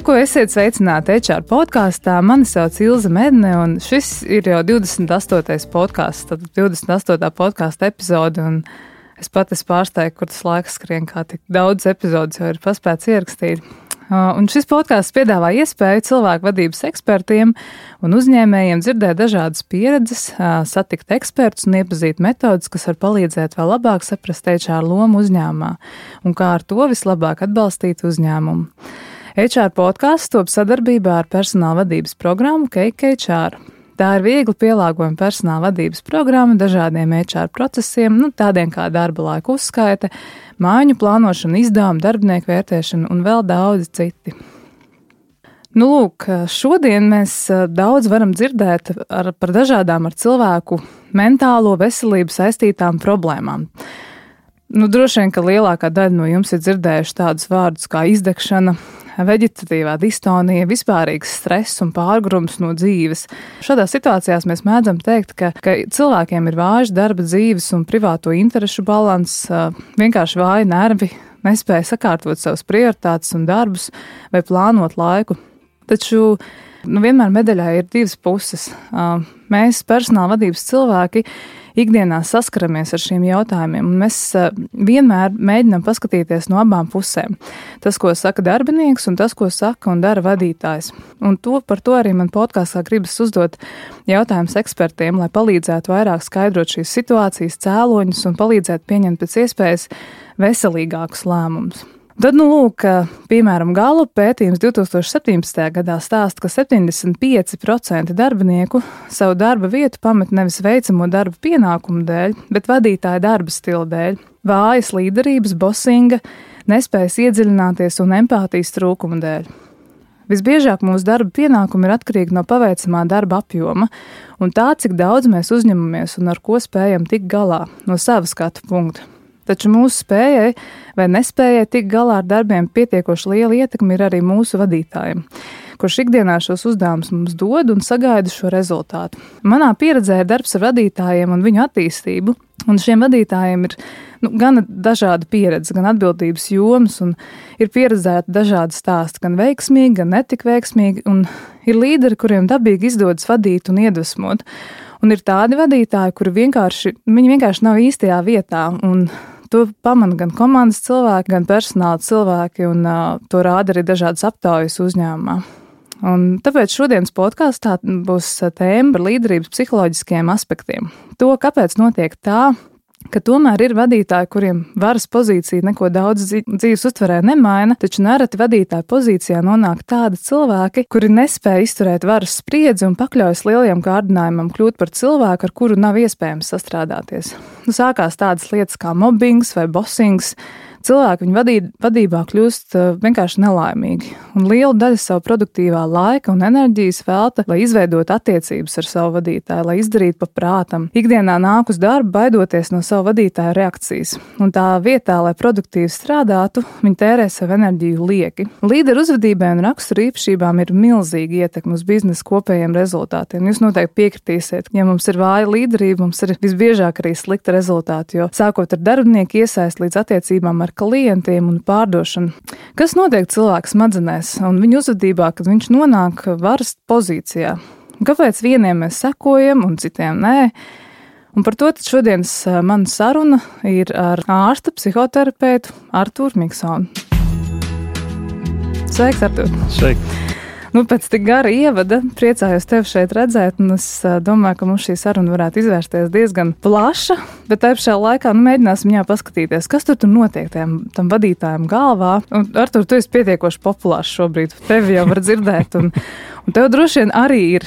Nu, ko esiet sveicināti HR podkāstā. Mani sauc Ilza Medne, un šis ir jau 28. podkāsts, tad 28. podkāstu epizode. Es pat esmu pārsteigts, kur tas laiks skrien, kā tik daudz epizodes jau ir paspēts ierakstīt. Un šis podkāsts piedāvā iespēju cilvēku vadības ekspertiem un uzņēmējiem dzirdēt dažādas pieredzes, satikt ekspertus un iepazīt metodus, kas var palīdzēt vēl labāk saprast HR lomu uzņēmumā un kā ar to vislabāk atbalstīt uzņēmumu. HR podkāsts top sadarbībā ar personāla vadības programmu KKHR. Tā ir viegli pielāgojama personāla vadības programma dažādiem HR procesiem, nu, tādiem kā darba laika uzskaite, mājiņu plānošana, izdevuma, darbinieku vērtēšana un vēl daudzi citi. Nu, lūk, šodien mēs daudz varam dzirdēt ar, par dažādām ar cilvēku mentālo veselību saistītām problēmām. Nu, droši vien, ka lielākā daļa no jums ir dzirdējuši tādus vārdus kā izdegšana, veģetatīvā distonija, vispārīgs stress un pārgrums no dzīves. Šādās situācijās mēs mēdzam teikt, ka, ka cilvēkiem ir vājš darba dzīves un privāto interešu balans, vienkārši vāji nervi, nespēja sakārtot savas prioritātes un darbus vai plānot laiku. Taču nu, vienmēr medaļā ir divas puses. Mēs, personāla vadības cilvēki, ikdienā saskaramies ar šiem jautājumiem, mēs eh, vienmēr mēģinām paskatīties no abām pusēm. Tas, ko saka darbinieks, un tas, ko saka un dara vadītājs. Un to, par to arī man podkāstā gribas uzdot jautājumus ekspertiem, lai palīdzētu vairāk skaidrot šīs situācijas cēloņus un palīdzētu pieņemt pēc iespējas veselīgākus lēmumus. Tad, nu, lūk, piemēram, Gala pētījums 2017. gadā stāsta, ka 75% darbinieku savu darba vietu pamet nevis veicamo darba pienākumu dēļ, bet vadītāja darba stila dēļ. Vājas līderības, bosinga, nespējas iedziļināties un empātijas trūkuma dēļ. Visbiežāk mūsu darba pienākumi ir atkarīgi no paveicamā darba apjoma un tā, cik daudz mēs uzņemamies un ar ko spējam tikt galā no sava skatu punkta. Taču mūsu spējai vai nespējai tikt galā ar darbiem pietiekoši liela ietekme ir arī mūsu vadītājiem, kurš ikdienā šos uzdevumus mums dod un sagaida šo rezultātu. Manā pieredzē ir darbs ar vadītājiem un viņu attīstību, un šiem vadītājiem ir nu, gan dažāda pieredze, gan atbildības jomas, un ir pieredzēti dažādi stāsti, gan veiksmīgi, gan netik veiksmīgi, un ir līderi, kuriem dabīgi izdodas vadīt un iedvesmot. Un ir tādi vadītāji, kuri vienkārši, vienkārši nav īstajā vietā, un To pamana gan komandas cilvēki, gan personāla cilvēki, un uh, to rāda arī dažādas aptaujas uzņēmumā. Un tāpēc šodienas podkāstā būs tēma par līderības psiholoģiskiem aspektiem. To, kāpēc notiek tā, ka tomēr ir vadītāji, kuriem varas pozīcija neko daudz dzīves uztverē nemaina, taču nereti vadītāja pozīcijā nonāk tādi cilvēki, kuri nespēja izturēt varas spriedzi un pakļaujas lielajam kārdinājumam kļūt par cilvēku, ar kuru nav iespējams sastrādāties. Nu, sākās tādas lietas kā mobbings vai bosings, cilvēki viņu vadī, vadībā kļūst uh, vienkārši nelaimīgi un lielu daļu savu produktīvā laika un enerģijas velta, lai izveidotu attiecības ar savu vadītāju, lai izdarītu pa prātam. Ikdienā nāk uz darbu baidoties no savu vadītāju reakcijas, un tā vietā, lai produktīvi strādātu, viņi tērē savu enerģiju lieki. Līderu uzvedībai un raksturu īpašībām ir milzīga ietekme uz biznesa kopējiem rezultātiem. Jūs noteikti piekritīsiet, ja mums ir vāja līderība, mums ir visbiežāk arī slikta rezultāti, jo sākot ar darbinieku iesaist līdz attiecībām ar ar klientiem un pārdošanu. Kas notiek cilvēka smadzenēs un viņa uzvedībā, kad viņš nonāk varas pozīcijā? Kāpēc vieniem mēs sekojam un citiem nē? Un par to šodienas mana saruna ir ar ārsta psihoterapeitu Artūru Miksonu. Sveiks, Artūr! Sveiki! Nu, pēc tik gara ievada priecājos tevi šeit redzēt, un es domāju, ka mums šī saruna varētu izvērsties diezgan plaša, bet tajā pašā laikā nu, mēģināsim viņā paskatīties, kas tur, tur notiek tam, tam vadītājam galvā. Un, Artur, tu esi pietiekoši populārs šobrīd, tevi jau var dzirdēt, un, un tev droši vien arī ir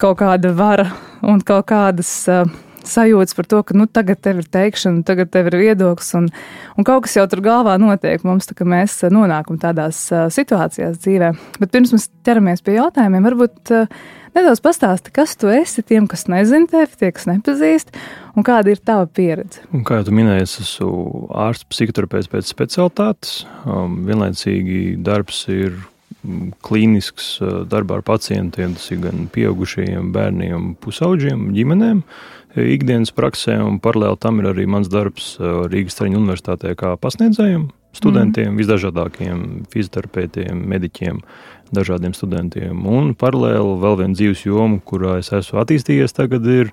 kaut kāda vara un kaut kādas. Uh, sajūtas par to, ka nu, tagad tev ir teikšana, tagad tev ir viedoklis, un, un kaut kas jau tur galvā notiek mums, tā, mēs nonākam tādās uh, situācijās dzīvē. Bet pirms mēs ķeramies pie jautājumiem, varbūt uh, nedaudz pastāsti, kas tu esi tiem, kas nezina tevi, tie, kas nepazīst, un kāda ir tava pieredze. Un kā jau minēji, es esmu ārsts, psihoterapeits pēc specialitātes. Um, vienlaicīgi darbs ir klīnisks darbā ar pacientiem, tas ir gan pieaugušajiem, bērniem, pusauģiem, ģimenēm. Uh, ikdienas praksē, un paralēli tam ir arī mans darbs Rīgas Traņu universitātē kā pasniedzējiem. studentiem, mm. visdažādākiem fizioterapeitiem, mediķiem, dažādiem studentiem. Un paralēli vēl viena dzīves joma, kurā es esmu attīstījies, tagad ir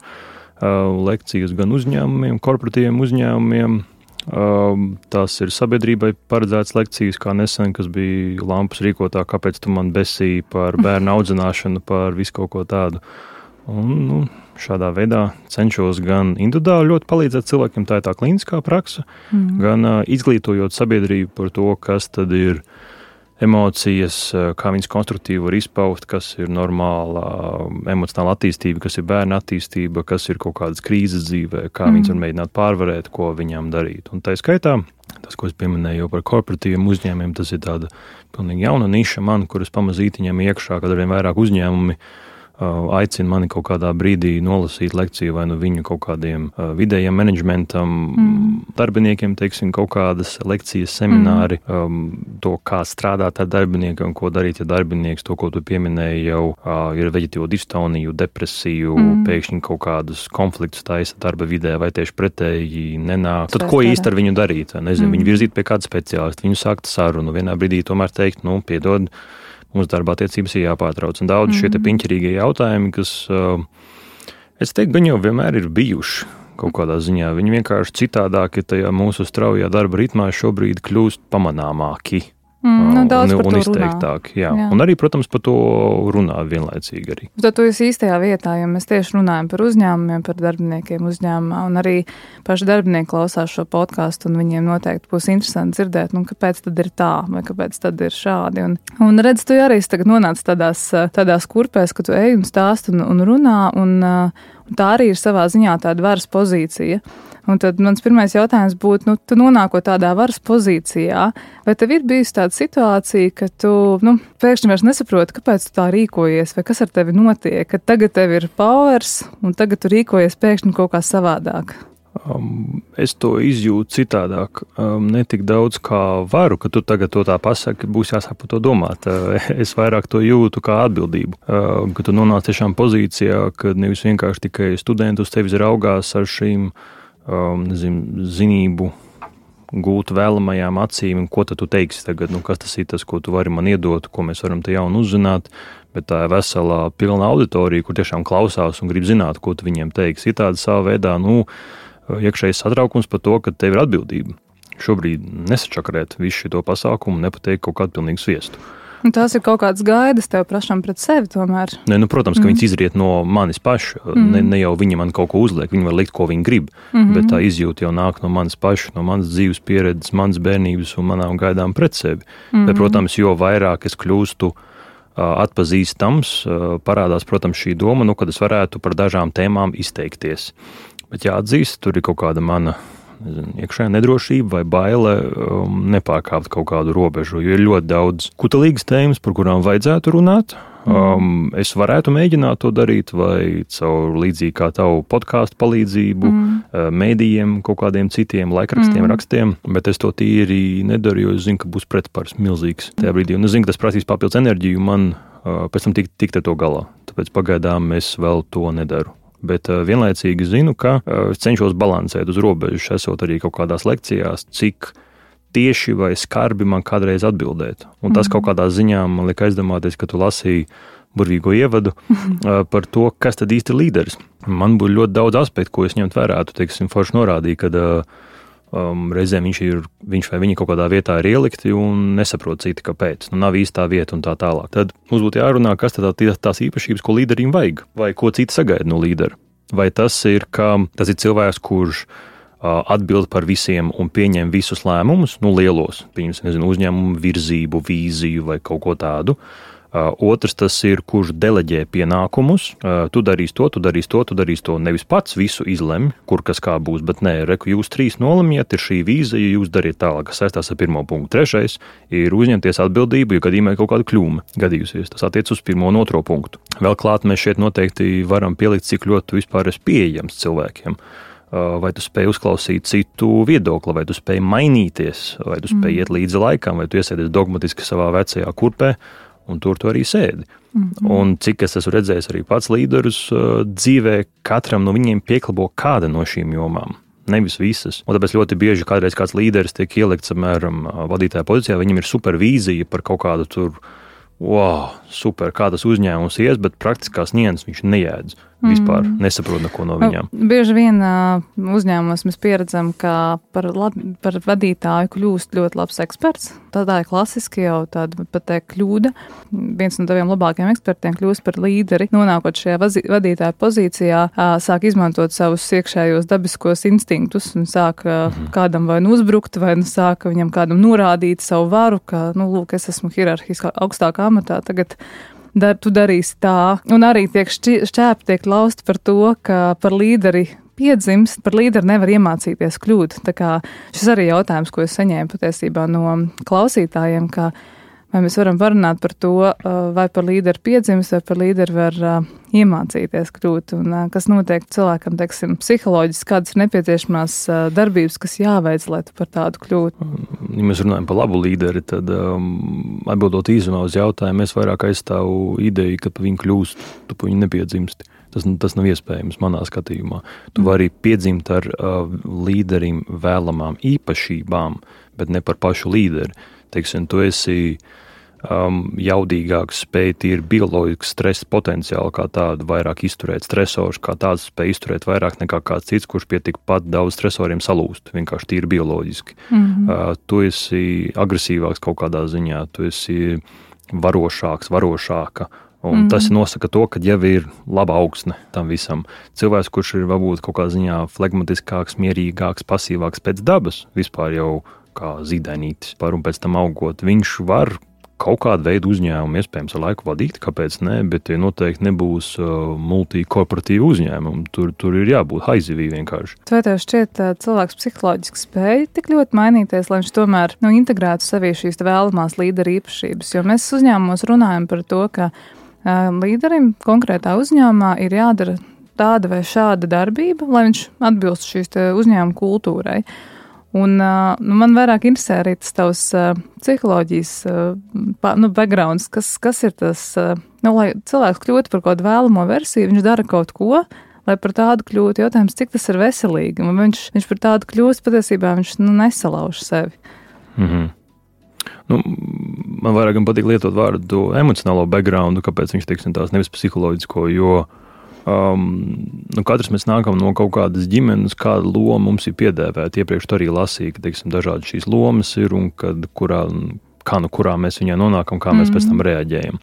lekcijas gan uzņēmumiem, korporatīviem uzņēmumiem. Uh, tās ir sabiedrībai paredzētas lekcijas, kā nesen, kas bija lampas rīkotā, kāpēc tu man besīji par bērnu audzināšanu, par visu kaut ko tādu. Un, nu, šādā veidā cenšos gan individuāli ļoti palīdzēt cilvēkiem, tā ir tā klīniskā praksa, mm. gan uh, izglītojot sabiedrību par to, kas tad ir emocijas, kā viņas konstruktīvi var izpaust, kas ir normāla emocionāla attīstība, kas ir bērna attīstība, kas ir kaut kādas krīzes dzīvē, kā mm. viņas var mēģināt pārvarēt, ko viņām darīt. Un tā skaitā, tas, ko es pieminēju par korporatīviem uzņēmumiem, tas ir tāda pilnīgi jauna niša man, kuras pamazītiņam iekšā, kad arvien vairāk uzņēmumi Uh, aicina mani kaut kādā brīdī nolasīt lekciju vai nu viņu kaut kādiem uh, vidējiem menedžmentam, mm. darbiniekiem, teiksim, kaut kādas lekcijas, semināri, mm. um, to, kā strādāt ar darbinieku un ko darīt, ja darbinieks to, ko tu pieminēji, jau uh, ir veģetīvo distoniju, depresiju, mm. pēkšņi kaut kādus konfliktus taisa darba vidē vai tieši pretēji nenāk. Tad ko īsti ar viņu darīt? Nezinu, mm. viņu virzīt pie kāda speciālista, viņu sākt sarunu, vienā brīdī tomēr teikt, nu, piedod mums darba attiecības ir jāpārtrauc. Un daudz mm. šie piņķerīgie jautājumi, kas, es teiktu, gan jau vienmēr ir bijuši kaut kādā ziņā. Viņi vienkārši citādāki tajā mūsu straujā darba ritmā šobrīd kļūst pamanāmāki. Mm, nu, daudz un, un izteiktāk. Jā. Jā. Un arī, protams, par to runā vienlaicīgi. Arī. Tad esi īstajā vietā, jo mēs tieši runājam par uzņēmumiem, par darbiniekiem uzņēmumā, un arī paši darbinieki klausās šo podkāstu, un viņiem noteikti būs interesanti dzirdēt, nu, kāpēc tad ir tā, vai kāpēc tad ir šādi. Un, un redz, tu arī tagad nonāc tādās, tādās kurpēs, ka tu ej un stāst un, un runā, un, un tā arī ir savā ziņā tāda varas pozīcija. Un tad mans pirmais jautājums būtu, nu, tu nonākot tādā varas pozīcijā, vai tev ir bijusi tāda situācija, ka tu, nu, pēkšņi vairs nesaproti, kāpēc tu tā rīkojies, vai kas ar tevi notiek, ka tagad tev ir powers, un tagad tu rīkojies pēkšņi kaut kā savādāk? Um, es to izjūtu citādāk, um, ne tik daudz kā varu, ka tu tagad to tā pasaki, būs jāsāk par to domāt. Uh, es vairāk to jūtu kā atbildību, uh, ka tu nonāc tiešām pozīcijā, ka nevis vienkārši tikai studenti uz tevis raugās ar šīm um, nezinu, zinību gūt vēlamajām acīm, ko tu teiksi tagad, nu, kas tas ir tas, ko tu vari man iedot, ko mēs varam te jaunu uzzināt, bet tā ir veselā pilna auditorija, kur tiešām klausās un grib zināt, ko tu viņiem teiksi. Ir tāda savā veidā, nu, iekšējais satraukums par to, ka tev ir atbildība. Šobrīd nesačakarēt visu šo pasākumu, nepateikt kaut kādu pilnīgu sviestu. Un tās ir kaut kādas gaidas tev pašam pret sevi tomēr. Ne, nu, protams, ka mm. viņas izriet no manis paša. Mm. Ne, ne jau viņi man kaut ko uzliek, viņi var likt, ko viņi grib. Mm -hmm. Bet tā izjūta jau nāk no manis paša, no manas dzīves pieredzes, manas bērnības un manām gaidām pret sevi. Mm -hmm. Bet, protams, jo vairāk es kļūstu atpazīstams, parādās, protams, šī doma, nu, kad es varētu par dažām tēmām izteikties. Bet jāatzīst, tur ir kaut kāda mana nezinu, iekšējā nedrošība vai baile um, nepārkāpt kaut kādu robežu. Jo ir ļoti daudz kutelīgas tēmas, par kurām vajadzētu runāt. Mm. Um, es varētu mēģināt to darīt, vai caur līdzīgi kā tavu podkāstu palīdzību, mm. uh, mēdījiem, kaut kādiem citiem laikrakstiem, mm. rakstiem, bet es to tīri nedaru, jo es zinu, ka būs pretpārs milzīgs tajā brīdī. Un es zinu, ka tas prasīs papildus enerģiju man uh, pēc tam tikt, tikt ar to galā. Tāpēc pagaidām es vēl to nedaru bet uh, vienlaicīgi zinu, ka uh, cenšos balansēt uz robežas, esot arī kaut kādās lekcijās, cik tieši vai skarbi man kādreiz atbildēt. Un tas mm kaut kādā ziņā man lika aizdomāties, ka tu lasīji burvīgo ievadu uh, par to, kas tad īsti ir līderis. Man būtu ļoti daudz aspektu, ko es ņemt vērā. Tu, teiksim, forši norādīji, ka uh, um, reizēm viņš, ir, viņš vai viņa kaut kādā vietā ir ielikti un nesaprot citi, kāpēc. Nu, nav īstā vieta un tā tālāk. Tad mums būtu jārunā, kas tad tā, tās īpašības, ko līderim vajag, vai ko citi sagaida no līdera. Vai tas ir, ka tas ir cilvēks, kurš atbild par visiem un pieņem visus lēmumus, nu, lielos, pieņemsim, uzņēmumu virzību, vīziju vai kaut ko tādu. Uh, otrs tas ir, kurš deleģē pienākumus. Uh, tu darīsi to, tu darīsi to, tu darīsi to. Nevis pats visu izlemj, kur kas kā būs, bet nē, reku jūs trīs nolemiet, ir šī vīzija, jūs dariet tālāk, kas saistās ar pirmo punktu. Trešais ir uzņemties atbildību, ja gadījumā kaut kāda kļūme gadījusies. Tas attiec uz pirmo un otro punktu. Vēl klāt mēs šeit noteikti varam pielikt, cik ļoti vispār ir pieejams cilvēkiem uh, vai tu spēj uzklausīt citu viedokli, vai tu spēj mainīties, vai tu spēj mm. iet līdzi laikam, vai tu iesēdies dogmatiski savā vecajā kurpē, un tur tu arī sēdi. Mm -hmm. Un cik es esmu redzējis arī pats līderus uh, dzīvē, katram no viņiem pieklabo kāda no šīm jomām. nevis visas. Un tāpēc ļoti bieži kādreiz kāds līderis tiek ielikts, apmēram, vadītāja pozīcijā, viņam ir supervīzija par kaut kādu tur wow, super, kā tas uzņēmums ies, bet praktiskās nianses viņš neēdz. Vispār mm. nesaprot neko no viņiem. Bieži vien uzņēmumos mēs pieredzam, ka par, lab, par vadītāju kļūst ļoti labs eksperts. Tā ir klasiski jau tāda pat kļūda. Viens no taviem labākajiem ekspertiem kļūst par līderi, nonākot šajā vadītāja pozīcijā, sāk izmantot savus iekšējos dabiskos instinktus un sāk mm. kādam vai nu uzbrukt, vai nu sāk viņam kādam norādīt savu varu, ka, nu, lūk, es esmu hierarhiski augstākā amatā tagad dar, tu darīsi tā. Un arī tiek šķēpti, tiek lausti par to, ka par līderi piedzimst, par līderi nevar iemācīties kļūt. Tā kā šis arī jautājums, ko es saņēmu patiesībā no klausītājiem, ka Vai mēs varam parunāt par to, vai par līderu piedzimst, vai par līderu var iemācīties kļūt, un kas notiek cilvēkam, teiksim, psiholoģiski, kādas ir nepieciešamās darbības, kas jāveic, lai tu par tādu kļūtu? Ja mēs runājam par labu līderi, tad um, atbildot īsumā uz jautājumu, es vairāk aizstāvu ideju, ka viņi kļūst, tu pa viņu nepiedzimsti. Tas, tas nav iespējams manā skatījumā. Tu mm. vari piedzimt ar uh, līderim vēlamām īpašībām, bet ne par pašu līderi teiksim, tu esi um, jaudīgāks, spēj tīri bioloģisku stresa potenciālu kā tādu, vairāk izturēt stresorus, kā tāds spēj izturēt vairāk nekā kāds cits, kurš pie tikpat daudz stresoriem salūst, vienkārši tīri bioloģiski. Mm -hmm. uh, tu esi agresīvāks kaut kādā ziņā, tu esi varošāks, varošāka. Un mm -hmm. Tas nosaka to, ka jau ir laba augsne tam visam. Cilvēks, kurš ir varbūt kaut kādā ziņā flegmatiskāks, mierīgāks, pasīvāks pēc dabas, vispār jau kā zīdainītis par un pēc tam augot. Viņš var kaut kādu veidu uzņēmumu iespējams ar laiku vadīt, kāpēc ne, bet tie noteikti nebūs uh, multikorporatīvi uzņēmumi. Tur, tur ir jābūt haizivī vienkārši. Vai tev šķiet, ka cilvēks psiholoģiski spēj tik ļoti mainīties, lai viņš tomēr nu, integrētu sevī šīs vēlamās līderu īpašības? Jo mēs uzņēmumos runājam par to, ka uh, līderim konkrētā uzņēmumā ir jādara tāda vai šāda darbība, lai viņš atbilst šīs uzņēmuma kultūrai. Un, nu, man vairāk interesē arī tas tavs psiholoģijas nu, backgrounds, kas, kas ir tas, nu, lai cilvēks kļūtu par kaut kādu vēlamo versiju, viņš dara kaut ko, lai par tādu kļūtu. Jautājums, cik tas ir veselīgi, un viņš, viņš par tādu kļūst, patiesībā viņš nu, nesalauž sevi. Mm -hmm. Nu, man vairāk patīk lietot vārdu emocionālo background, kāpēc viņš teiksim, tās nevis psiholoģisko, jo uh, Um, nu, katrs mēs nākam no kaut kādas ģimenes, kāda loma mums ir piedēvēta. Iepriekš arī lasīju, ka teiksim, dažādi šīs lomas ir un kad, kurā, kā nu kurā mēs viņai nonākam, kā mēs mm -hmm. pēc tam mhm. reaģējam.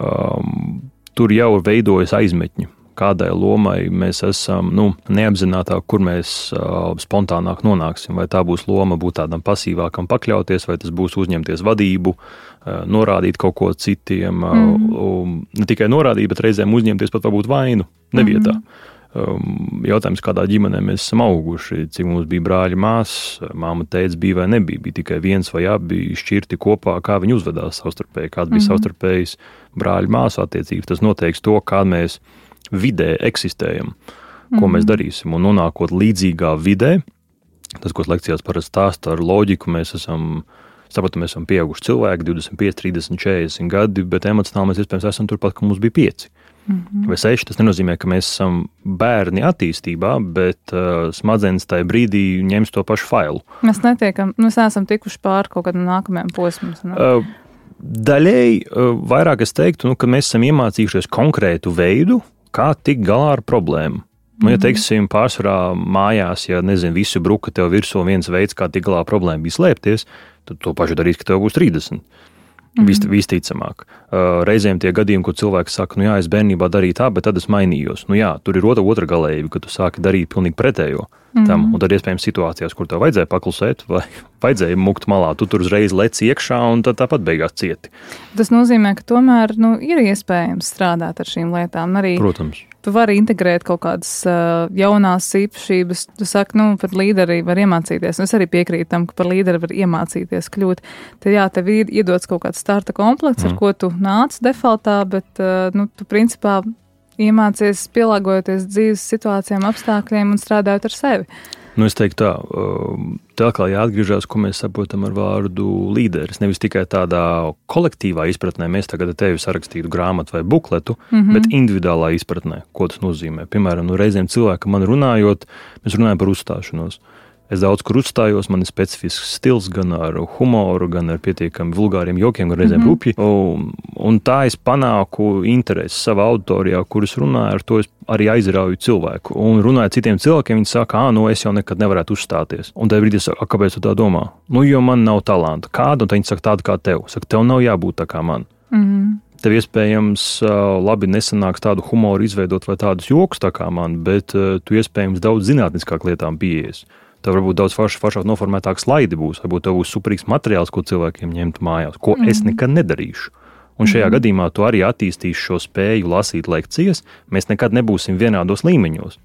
Um, tur jau veidojas aizmetņi kādai lomai mēs esam nu, neapzināti, kur mēs uh, spontānāk nonāksim. Vai tā būs loma būt tādam pasīvākam, pakļauties, vai tas būs uzņemties vadību, uh, norādīt kaut ko citiem. Uh, mm. um, ne tikai norādīt, bet reizēm uzņemties pat varbūt vainu nevietā. Mm. Um, jautājums, kādā ģimenē mēs esam auguši, cik mums bija brāļi, māsas, māma, tēvs bija vai nebija. Bija tikai viens vai abi šķirti kopā, kā viņi uzvedās savstarpēji, kāda bija mm -hmm. savstarpējas brāļu māsu attiecības. Tas noteiks to, kā mēs vidē eksistējam, ko mm -hmm. mēs darīsim. Un nonākot līdzīgā vidē, tas, ko lekcijās parasti stāsta ar loģiku, mēs esam. Saprotu, mēs esam pieauguši cilvēki, 25, 30, 40 gadi, bet emocionāli mēs iespējams esam turpat, ka mums bija 5 mm -hmm. vai 6. Tas nenozīmē, ka mēs esam bērni attīstībā, bet uh, smadzenes tajā brīdī ņems to pašu failu. Mēs netiekam, mēs neesam tikuši pāri kaut kādam nākamajam posmam. Uh, daļēji uh, vairāk es teiktu, nu, ka mēs esam iemācījušies konkrētu veidu, kā tikt galā ar problēmu. Nu, ja mhm. teiksim, pārsvarā mājās, ja nezinu, visu bruka tev virsū, viens veids, kā tikt galā ar problēmu, bija slēpties, tad to pašu darīs, ka tev būs 30. Mm -hmm. Visticamāk. Uh, reizēm tie gadījumi, kur cilvēks saka, nu jā, es bērnībā darīju tā, bet tad es mainījos. Nu jā, tur ir otra, otra galējība, ka tu sāki darīt pilnīgi pretējo. Mm -hmm. tam, un tad iespējams situācijās, kur tev vajadzēja paklusēt, vai vajadzēja mukt malā, tu tur uzreiz lec iekšā un tad tāpat beigās cieti. Tas nozīmē, ka tomēr nu, ir iespējams strādāt ar šīm lietām. Arī Protams tu vari integrēt kaut kādas uh, jaunās īpašības. Tu saki, nu, par līderi var iemācīties. Un es arī piekrītu tam, ka par līderi var iemācīties kļūt. Tad, jā, tev ir iedots kaut kāds starta komplekts, mm. ar ko tu nāc defaultā, bet, uh, nu, tu principā iemācies pielāgojoties dzīves situācijām, apstākļiem un strādājot ar sevi. Nu, es teiktu, tā, um, tā kā jāatgriežas, ko mēs saprotam ar vārdu līderis. Nevis tikai tādā kolektīvā izpratnē, mēs tagad tevi sarakstītu grāmatu vai bukletu, mm -hmm. bet individuālā izpratnē, ko tas nozīmē. Piemēram, nu, reizēm cilvēkam runājot, mēs runājam par uzstāšanos. Es daudz kur uzstājos, man ir specifisks stils, gan ar humoru, gan ar pietiekami vulgāriem jokiem, gan reizēm mm -hmm. rupji. Un, un tā es panāku interesi savā auditorijā, kuras runāju, ar to es arī aizrauju cilvēku. Un runāju citiem cilvēkiem, viņi saka, ah, nu es jau nekad nevarētu uzstāties. Un tajā brīdī es saku, kāpēc tu tā domā? Nu, jo man nav talanta. Kāda? Un viņi saka, tāda kā tev. Saka, tev nav jābūt tā kā man. Mm -hmm. Tev iespējams labi nesanāks tādu humoru izveidot vai tādus joks tā kā man, bet tu iespējams daudz zinātniskāk lietām pieejies. Tev varbūt daudz forš, foršāk noformētāk slaidi būs, varbūt tev būs superīgs materiāls, ko cilvēkiem ņemt mājās, ko mm. es nekad nedarīšu. Un šajā mm. gadījumā tu arī attīstīsi šo spēju lasīt lekcijas. Mēs nekad nebūsim vienādos līmeņos.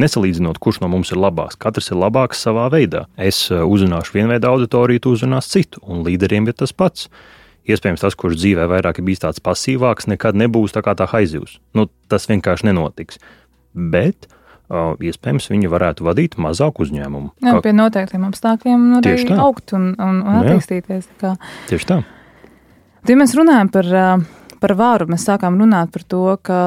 Nesalīdzinot, kurš no mums ir labāks. Katrs ir labāks savā veidā. Es uh, uzrunāšu vienu veidu auditoriju, tu uzrunās citu, un līderiem ir tas pats. Iespējams, tas, kurš dzīvē vairāk ir bijis tāds pasīvāks, nekad nebūs tā kā tā haizivs. Nu, tas vienkārši nenotiks. Bet iespējams, viņi varētu vadīt mazāku uzņēmumu. Jā, pie noteiktiem apstākļiem arī augt un, un, un attīstīties. Kā. Tieši tā. Ja mēs runājam par, par varu, mēs sākām runāt par to, ka,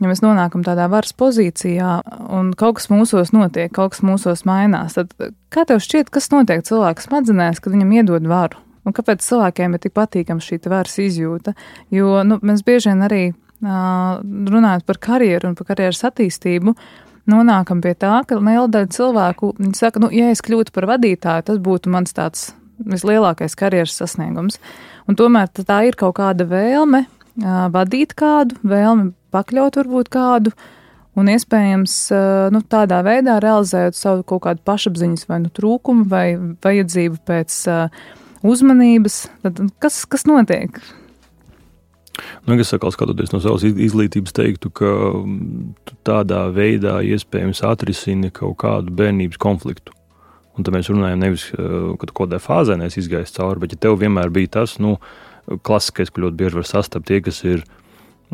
ja mēs nonākam tādā varas pozīcijā un kaut kas mūsos notiek, kaut kas mūsos mainās, tad kā tev šķiet, kas notiek cilvēka smadzenēs, kad viņam iedod varu? Un kāpēc cilvēkiem ir tik patīkama šī varas izjūta? Jo nu, mēs bieži vien arī runājot par karjeru un par karjeras attīstību, uh, nonākam pie tā, ka liela daļa cilvēku saka, nu, ja es kļūtu par vadītāju, tas būtu mans tāds vislielākais karjeras sasniegums. Un tomēr tā ir kaut kāda vēlme uh, vadīt kādu, vēlme pakļaut varbūt kādu, un iespējams nu, tādā veidā realizējot savu kaut kādu pašapziņas vai nu, trūkumu vai vajadzību pēc uh, uzmanības. Tad, kas, kas notiek? Nu, es atkal skatoties no savas izglītības, teiktu, ka mm, tādā veidā iespējams atrisini kaut kādu bērnības konfliktu. Un tad mēs runājam nevis, eh, kad kaut kādā fāzē nes izgaist cauri, bet ja tev vienmēr bija tas, nu, klasiskais, ko ļoti bieži var sastapt tie, kas ir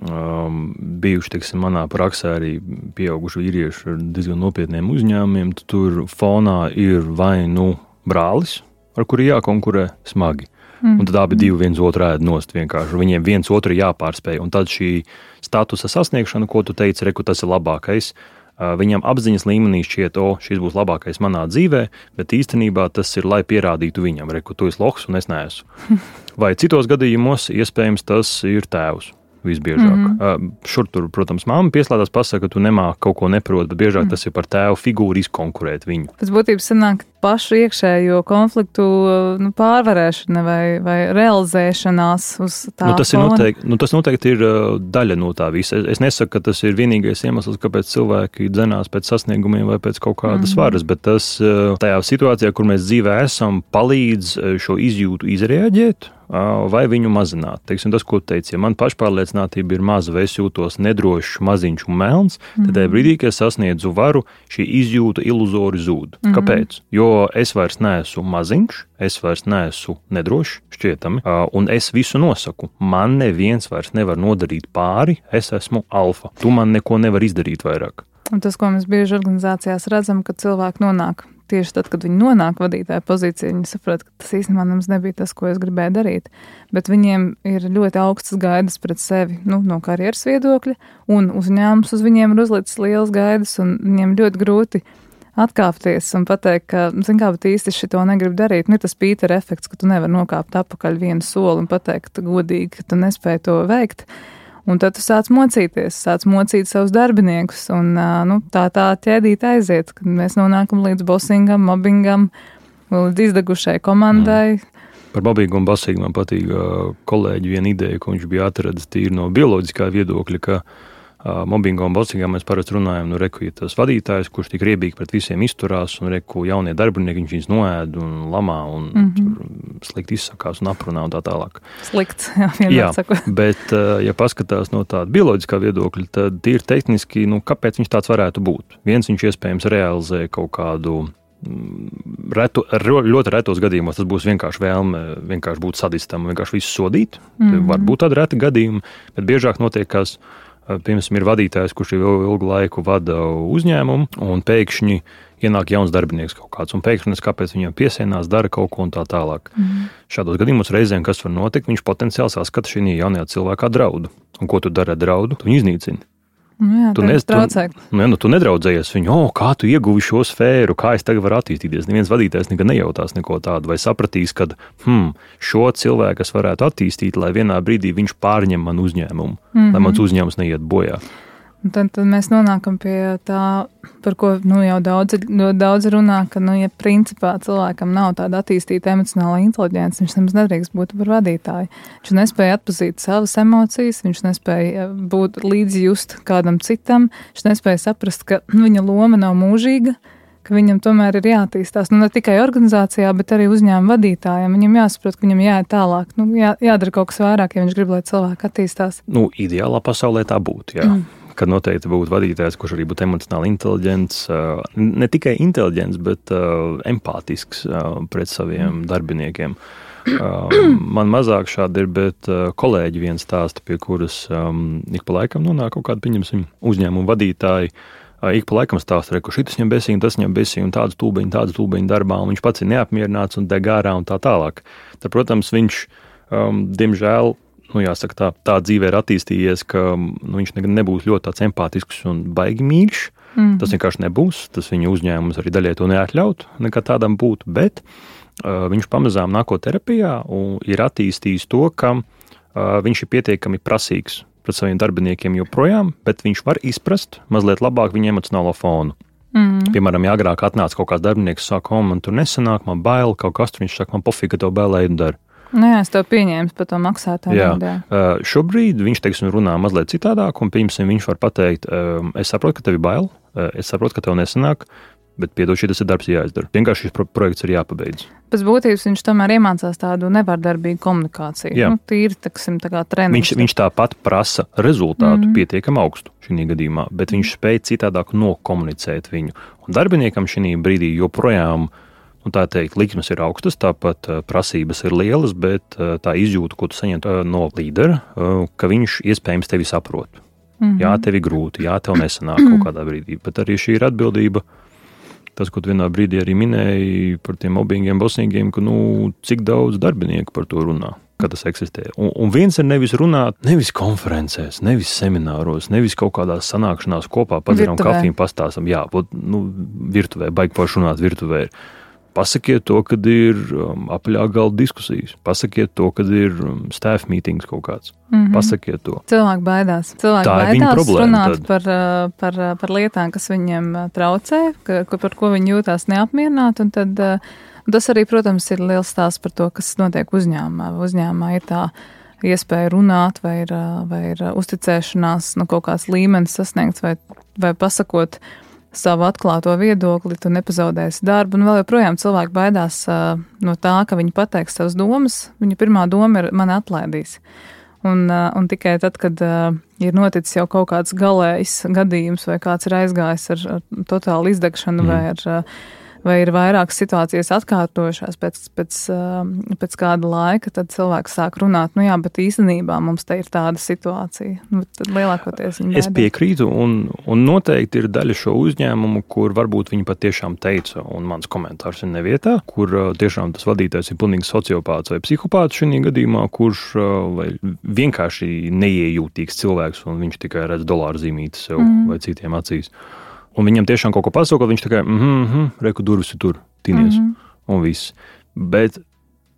um, bijuši, teiksim, manā praksē arī pieauguši vīrieši ar diezgan nopietniem uzņēmumiem, tad tur fonā ir vai nu brālis, ar kuru jākonkurē smagi, Mm. Un tad abi divi viens otru ēd nost vienkārši. Viņiem viens otru jāpārspēj. Un tad šī statusa sasniegšana, ko tu teici, reku tas ir labākais. Viņam apziņas līmenī šķiet, o, šis būs labākais manā dzīvē, bet īstenībā tas ir, lai pierādītu viņam, reku, tu esi loks un es neesmu. Vai citos gadījumos iespējams tas ir tēvs visbiežāk. Mm -hmm. Šur tur, protams, māma pieslēdzas, pasaka, ka tu nemāki kaut ko neprot, bet biežāk mm. tas ir par tēvu figūru izkonkurēt viņu. Tas būtībā sanāk pašu iekšējo konfliktu nu, pārvarēšana vai, vai realizēšanās uz tā. Nu, tas, ir noteikti, nu, tas noteikti ir daļa no tā visa. Es, es nesaku, ka tas ir vienīgais iemesls, kāpēc cilvēki dzenās pēc sasniegumiem vai pēc kaut kādas mm. varas, bet tas tajā situācijā, kur mēs dzīvē esam, palīdz šo izjūtu izrēģēt vai viņu mazināt. Teiksim, tas, ko teicu, ja man pašpārliecinātība ir maza, vai es jūtos nedrošs, maziņš un melns, mm -hmm. tad tajā brīdī, kad es sasniedzu varu, šī izjūta iluzori zūd. Mm -hmm. Kāpēc? Jo es vairs neesmu maziņš, es vairs neesmu nedrošs, šķietami, un es visu nosaku. Man neviens vairs nevar nodarīt pāri, es esmu alfa. Tu man neko nevar izdarīt vairāk. Un tas, ko mēs bieži organizācijās redzam, kad cilvēki nonāk tieši tad, kad viņi nonāk vadītāja pozīcijā, viņi saprot, ka tas īstenībā nebija tas, ko es gribēju darīt. Bet viņiem ir ļoti augstas gaidas pret sevi nu, no karjeras viedokļa, un uzņēmums uz viņiem ir uzlicis liels gaidas, un viņiem ļoti grūti atkāpties un pateikt, ka, zin kā, bet īsti šito negribu darīt. Nu, tas Pītera efekts, ka tu nevari nokāpt apakaļ vienu soli un pateikt godīgi, ka tu nespēji to veikt. Un tad tu sāc mocīties, sāc mocīt savus darbiniekus, un nu, tā tā ķēdīte aiziet, kad mēs nonākam līdz bosingam, mobbingam, līdz izdegušai komandai. Mm. Par babīgu un basīgu man patīk kolēģi viena ideja, ko viņš bija atradis tīri no bioloģiskā viedokļa, ka mobbingā un bosīgā mēs parasti runājam, nu, reku, ja tas vadītājs, kurš tik riebīgi pret visiem izturās, un reku jaunie darbinieki, viņš viņus noēd un lamā un mm -hmm. slikti izsakās un aprunā un tā tālāk. Slikts, jā, jā saku. bet, ja paskatās no tāda bioloģiskā viedokļa, tad ir tehniski, nu, kāpēc viņš tāds varētu būt? Viens viņš iespējams realizē kaut kādu mm, retu, ļoti retos gadījumos tas būs vienkārši vēlme vienkārši būt sadistam, vienkārši visu sodīt. Mm -hmm. Var būt tādi reti gadījumi, bet biežāk notiek, kas piemēram, ir vadītājs, kurš jau ilgu laiku vada uzņēmumu, un pēkšņi ienāk jauns darbinieks kaut kāds, un pēkšņi kāpēc viņam piesienās, dara kaut ko un tā tālāk. Mm. Šādos gadījumos reizēm, kas var notikt, viņš potenciāli saskata šī jaunajā cilvēkā draudu. Un ko tu dari ar draudu? Tu viņu iznīcini. Nu jā, tu, nez, tu, jā, nu, tu nedraudzējies viņu, oh, kā tu ieguvi šo sfēru, kā es tagad varu attīstīties. Neviens vadītājs nekad nejautās neko tādu, vai sapratīs, ka hmm, šo cilvēku es varētu attīstīt, lai vienā brīdī viņš pārņem manu uzņēmumu, mm -hmm. lai mans uzņēmums neiet bojā. Tad, tad mēs nonākam pie tā, par ko nu, jau daudz, daudz runā, ka, nu, ja principā cilvēkam nav tāda attīstīta emocionāla inteligence, viņš nemaz nedrīkst būt par vadītāju. Viņš nespēja atpazīt savas emocijas, viņš nespēja būt līdzjust kādam citam, viņš nespēja saprast, ka viņa loma nav mūžīga. Viņam tomēr ir jāattīstās nu, ne tikai organizācijā, bet arī uzņēmuma vadītājiem. Viņam jāsaprot, ka viņam jāiet tālāk, nu, jā, jādara kaut kas vairāk, ja viņš grib, lai cilvēki attīstās. Nu, ideālā pasaulē tā būtu. Jā. Mm kad noteikti būtu vadītājs, kurš arī būtu emocionāli inteliģents, ne tikai inteliģents, bet empātisks pret saviem mm. darbiniekiem. Man mazāk šādi ir, bet kolēģi viens stāsta, pie kuras ik pa laikam nonāk kaut kāda, pieņemsim, uzņēmuma vadītāja. Ik pa laikam stāsta, ka šis viņam besīja, tas viņam besīja, un tādas tūbiņas, tādas tūbiņas darbā, un viņš pats ir neapmierināts un deg ārā un tā tālāk. Tad, protams, viņš, um, diemžēl, nu, jāsaka, tā, tā dzīvē ir attīstījies, ka nu, viņš nebūs ļoti empātisks un baigi mīļš. Mm -hmm. Tas vienkārši nebūs. Tas viņa uzņēmums arī daļai to neatļaut, nekad tādam būt. Bet uh, viņš pamazām nākot terapijā un ir attīstījis to, ka uh, viņš ir pietiekami prasīgs pret saviem darbiniekiem joprojām, bet viņš var izprast mazliet labāk viņa emocionālo fonu. Mm. Piemēram, ja agrāk atnāca kaut kāds darbinieks, saka, man tur nesanāk, man bail, kaut kas tur viņš saka, man pofīgi, ka tev bailēji dara. Nu jā, es to pieņēmu par to maksātāju. Jā, jā. Uh, šobrīd viņš teiksim, runā mazliet citādāk, un pirmsim viņš var pateikt, uh, es saprotu, ka tev ir bail, uh, es saprotu, ka tev nesanāk. Bet, piedod, šis ir darbs jāizdara. Vienkārši šis pro projekts ir jāpabeidz. Pēc būtības viņš tomēr iemācās tādu nevardarbīgu komunikāciju. Jā. Nu, tīri, taksim, tā kā treniņš. Viņš, viņš tāpat prasa rezultātu mm pietiekami augstu šī gadījumā, bet viņš spēj citādāk nokomunicēt viņu. Un darbiniekam šī brīdī joprojām ir Un tā teikt, likmes ir augstas, tāpat uh, prasības ir lielas, bet uh, tā izjūta, ko tu saņem uh, no līdera, ka viņš iespējams tevi saprot. Mm -hmm. Jā, tev ir grūti, jā, tev nesanāk kaut kādā brīdī, bet arī šī ir atbildība. Tas, ko tu vienā brīdī arī minēji par tiem mobbingiem, bosnīgiem, ka nu, cik daudz darbinieku par to runā ka tas eksistē. Un, un viens ir nevis runāt, nevis konferencēs, nevis semināros, nevis kaut kādās sanākšanās kopā, padzeram kafiju un pastāstam, jā, būt, nu, virtuvē, baigi paši runāt virtuvē. Pasakiet to, kad ir um, apaļā galda diskusijas. Pasakiet to, kad ir um, staff meetings kaut kāds. Mm -hmm. Pasakiet to. Cilvēki baidās. Cilvēki Tā baidās problēma, runāt tad. par, uh, par, uh, par lietām, kas viņiem uh, traucē, ka, par ko viņi jūtās neapmierināti. Tad, tas arī, protams, ir liels stāsts par to, kas notiek uzņēmumā. Uzņēmumā ir tā iespēja runāt, vai ir, vai ir uzticēšanās, nu, kaut kāds līmenis sasniegts, vai, vai pasakot savu atklāto viedokli, tu nepazaudēsi darbu. Un vēl joprojām cilvēki baidās uh, no tā, ka viņi pateiks savas domas. Viņa pirmā doma ir, man atlaidīs. Un, uh, un tikai tad, kad uh, ir noticis jau kaut kāds galējs gadījums, vai kāds ir aizgājis ar, ar totālu izdegšanu, mm. vai ar uh, vai ir vairākas situācijas atkārtojušās pēc, pēc, um, pēc kāda laika, tad cilvēks sāk runāt, nu jā, bet īstenībā mums te ir tāda situācija. Nu, tad lielākoties viņi Es piekrītu, un, un noteikti ir daļa šo uzņēmumu, kur varbūt viņi patiešām teica, un mans komentārs ir nevietā, kur uh, tiešām tas vadītājs ir pilnīgi sociopāts vai psihopāts šajā gadījumā, kurš uh, vienkārši neiejūtīgs cilvēks, un viņš tikai redz dolāru zīmīti sev mm. vai citiem acīs un viņam tiešām kaut ko pasaka, viņš tikai mm -hmm, mhm, reku durvis ir tur, tinies, mm -hmm. un viss. Bet,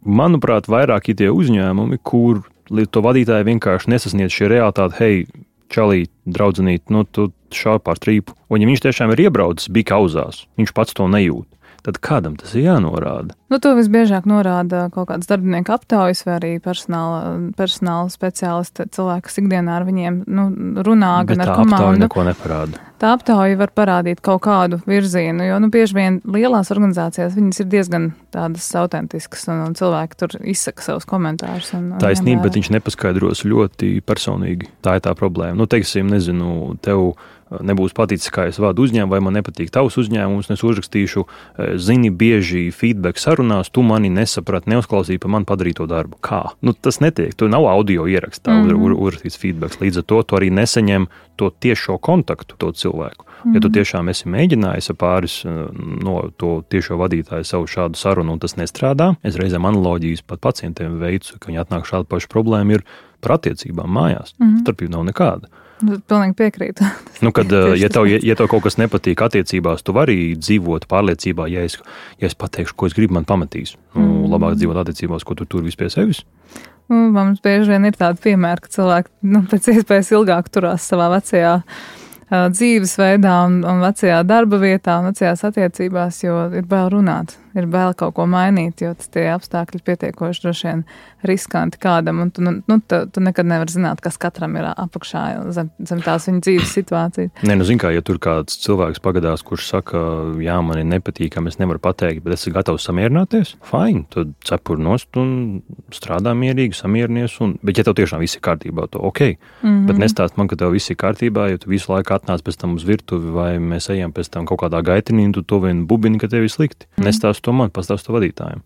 manuprāt, vairāk ir tie uzņēmumi, kur to vadītāji vienkārši nesasniedz šī realitāte, hei, čalīt, draudzenīt, nu, tu šāp pār trīpu. Un, ja viņš tiešām ir iebraucis, bija kauzās, viņš pats to nejūt tad kādam tas ir jānorāda? Nu, to visbiežāk norāda kaut kādas darbinieku aptaujas vai arī personāla, personāla speciālisti, cilvēki, kas ikdienā ar viņiem nu, runā Bet gan ar komandu. Neko neparāda. Tā aptauja var parādīt kaut kādu virzienu, jo nu, bieži vien lielās organizācijās viņas ir diezgan tādas autentiskas un, un cilvēki tur izsaka savus komentārus. Un, un Taisnība, bet viņš nepaskaidros ļoti personīgi. Tā ir tā problēma. Nu, teiksim, nezinu, tev nebūs paticis, kā es vadu uzņēmumu, vai man nepatīk tavs uzņēmums, es uzrakstīšu, zini, bieži feedback sarunās, tu mani nesaprati, neuzklausīji par man padarīto darbu. Kā? Nu, tas netiek, tu nav audio ierakstā mm -hmm. uzrakstīts feedback, līdz ar to tu arī nesaņem to tiešo kontaktu to cilvēku. Mm -hmm. Ja tu mhm. tiešām esi mēģinājis ar pāris no to tiešo vadītāju savu šādu sarunu, un tas nestrādā, es reizēm analoģijas pat pacientiem veicu, ka viņi atnāk šādu pašu problēmu ir par attiecībām mājās. Mm -hmm. Starpība nav nekāda. Nu, pilnīgi piekrītu. nu, kad, ja, tev, ja, ja tev kaut kas nepatīk attiecībās, tu vari dzīvot pārliecībā, ja es, ja es pateikšu, ko es gribu, man pamatīs. Nu, mm. Labāk dzīvot attiecībās, ko tu tur vispār sevis. Nu, mums bieži vien ir tādi piemēri, ka cilvēki nu, pēc iespējas ilgāk turās savā vecajā dzīvesveidā un, un vecajā darba vietā un vecajās attiecībās, jo ir bail runāt, ir bail kaut ko mainīt, jo tie apstākļi pietiekoši droši vien riskanti kādam, tu, nu, nu tu, tu nekad nevari zināt, kas katram ir apakšā zem, zem tās viņa dzīves situācijas. Nē, nu, zin kā, ja tur kāds cilvēks pagadās, kurš saka, jā, man ir nepatīkami, es nevaru pateikt, bet esmu gatavs samierināties, fine, tad cepur nost un strādā mierīgi, samierinies, un, bet ja tev tiešām viss ir kārtībā, to ok, mm -hmm. bet nestāst man, ka tev viss ir kārtībā, jo tu visu laiku atnāc pēc tam uz virtuvi, vai mēs ejam pēc tam kaut kādā gaitinī, un tu to vien bubini, ka tev ir slikti. Mm. Nestāst to man, pastāst to vadītājiem.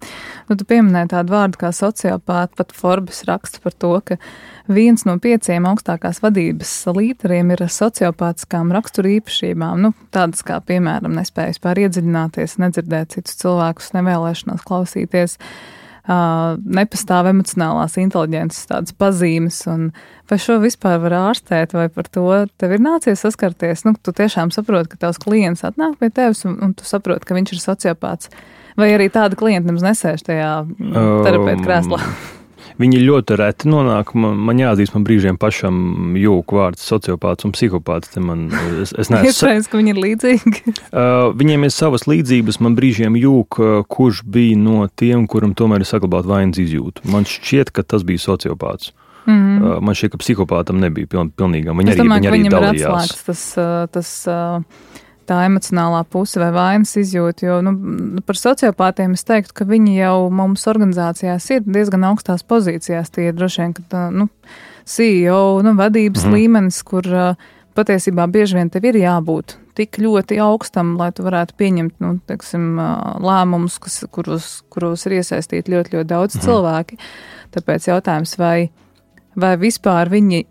Nu, tu pieminēji tādu vārdu kā sociopāti, pat Forbes raksta par to, ka viens no pieciem augstākās vadības līderiem ir sociopātiskām rakstura īpašībām, nu, tādas kā, piemēram, nespējas pār iedziļināties, nedzirdēt citus cilvēkus, nevēlēšanās klausīties uh, nepastāv emocionālās inteliģences tādas pazīmes, un vai šo vispār var ārstēt, vai par to tev ir nācies saskarties? Nu, tu tiešām saproti, ka tavs klients atnāk pie tevis, un, un tu saproti, ka viņš ir sociopāts. Vai arī tāda klienta nemaz nesēž tajā terapeita krēslā? Um. Viņi ļoti reti nonāk. Man, man jāatzīst, man brīžiem pašam jūka vārds sociopāts un psihopāts. Man, es, es neesmu Iespējams, ka viņi ir līdzīgi. uh, viņiem ir savas līdzības. Man brīžiem jūka, kurš bija no tiem, kuram tomēr ir saglabāta vainas izjūta. Man šķiet, ka tas bija sociopāts. Mm -hmm. uh, man šķiet, ka psihopātam nebija piln, pilnīgam. Viņi es arī, domāju, viņi arī dalījās. Tas, tas, tas, tā emocionālā puse vai vainas izjūta. Jo nu, par sociopātiem es teiktu, ka viņi jau mums organizācijās ir diezgan augstās pozīcijās. Tie ir droši vien, ka nu, CEO nu, vadības mm. līmenis, kur patiesībā bieži vien tev ir jābūt tik ļoti augstam, lai tu varētu pieņemt nu, teiksim, lēmumus, kas, kuros, kuros ir iesaistīti ļoti, ļoti daudz mm. cilvēki. Tāpēc jautājums, vai, vai vispār viņi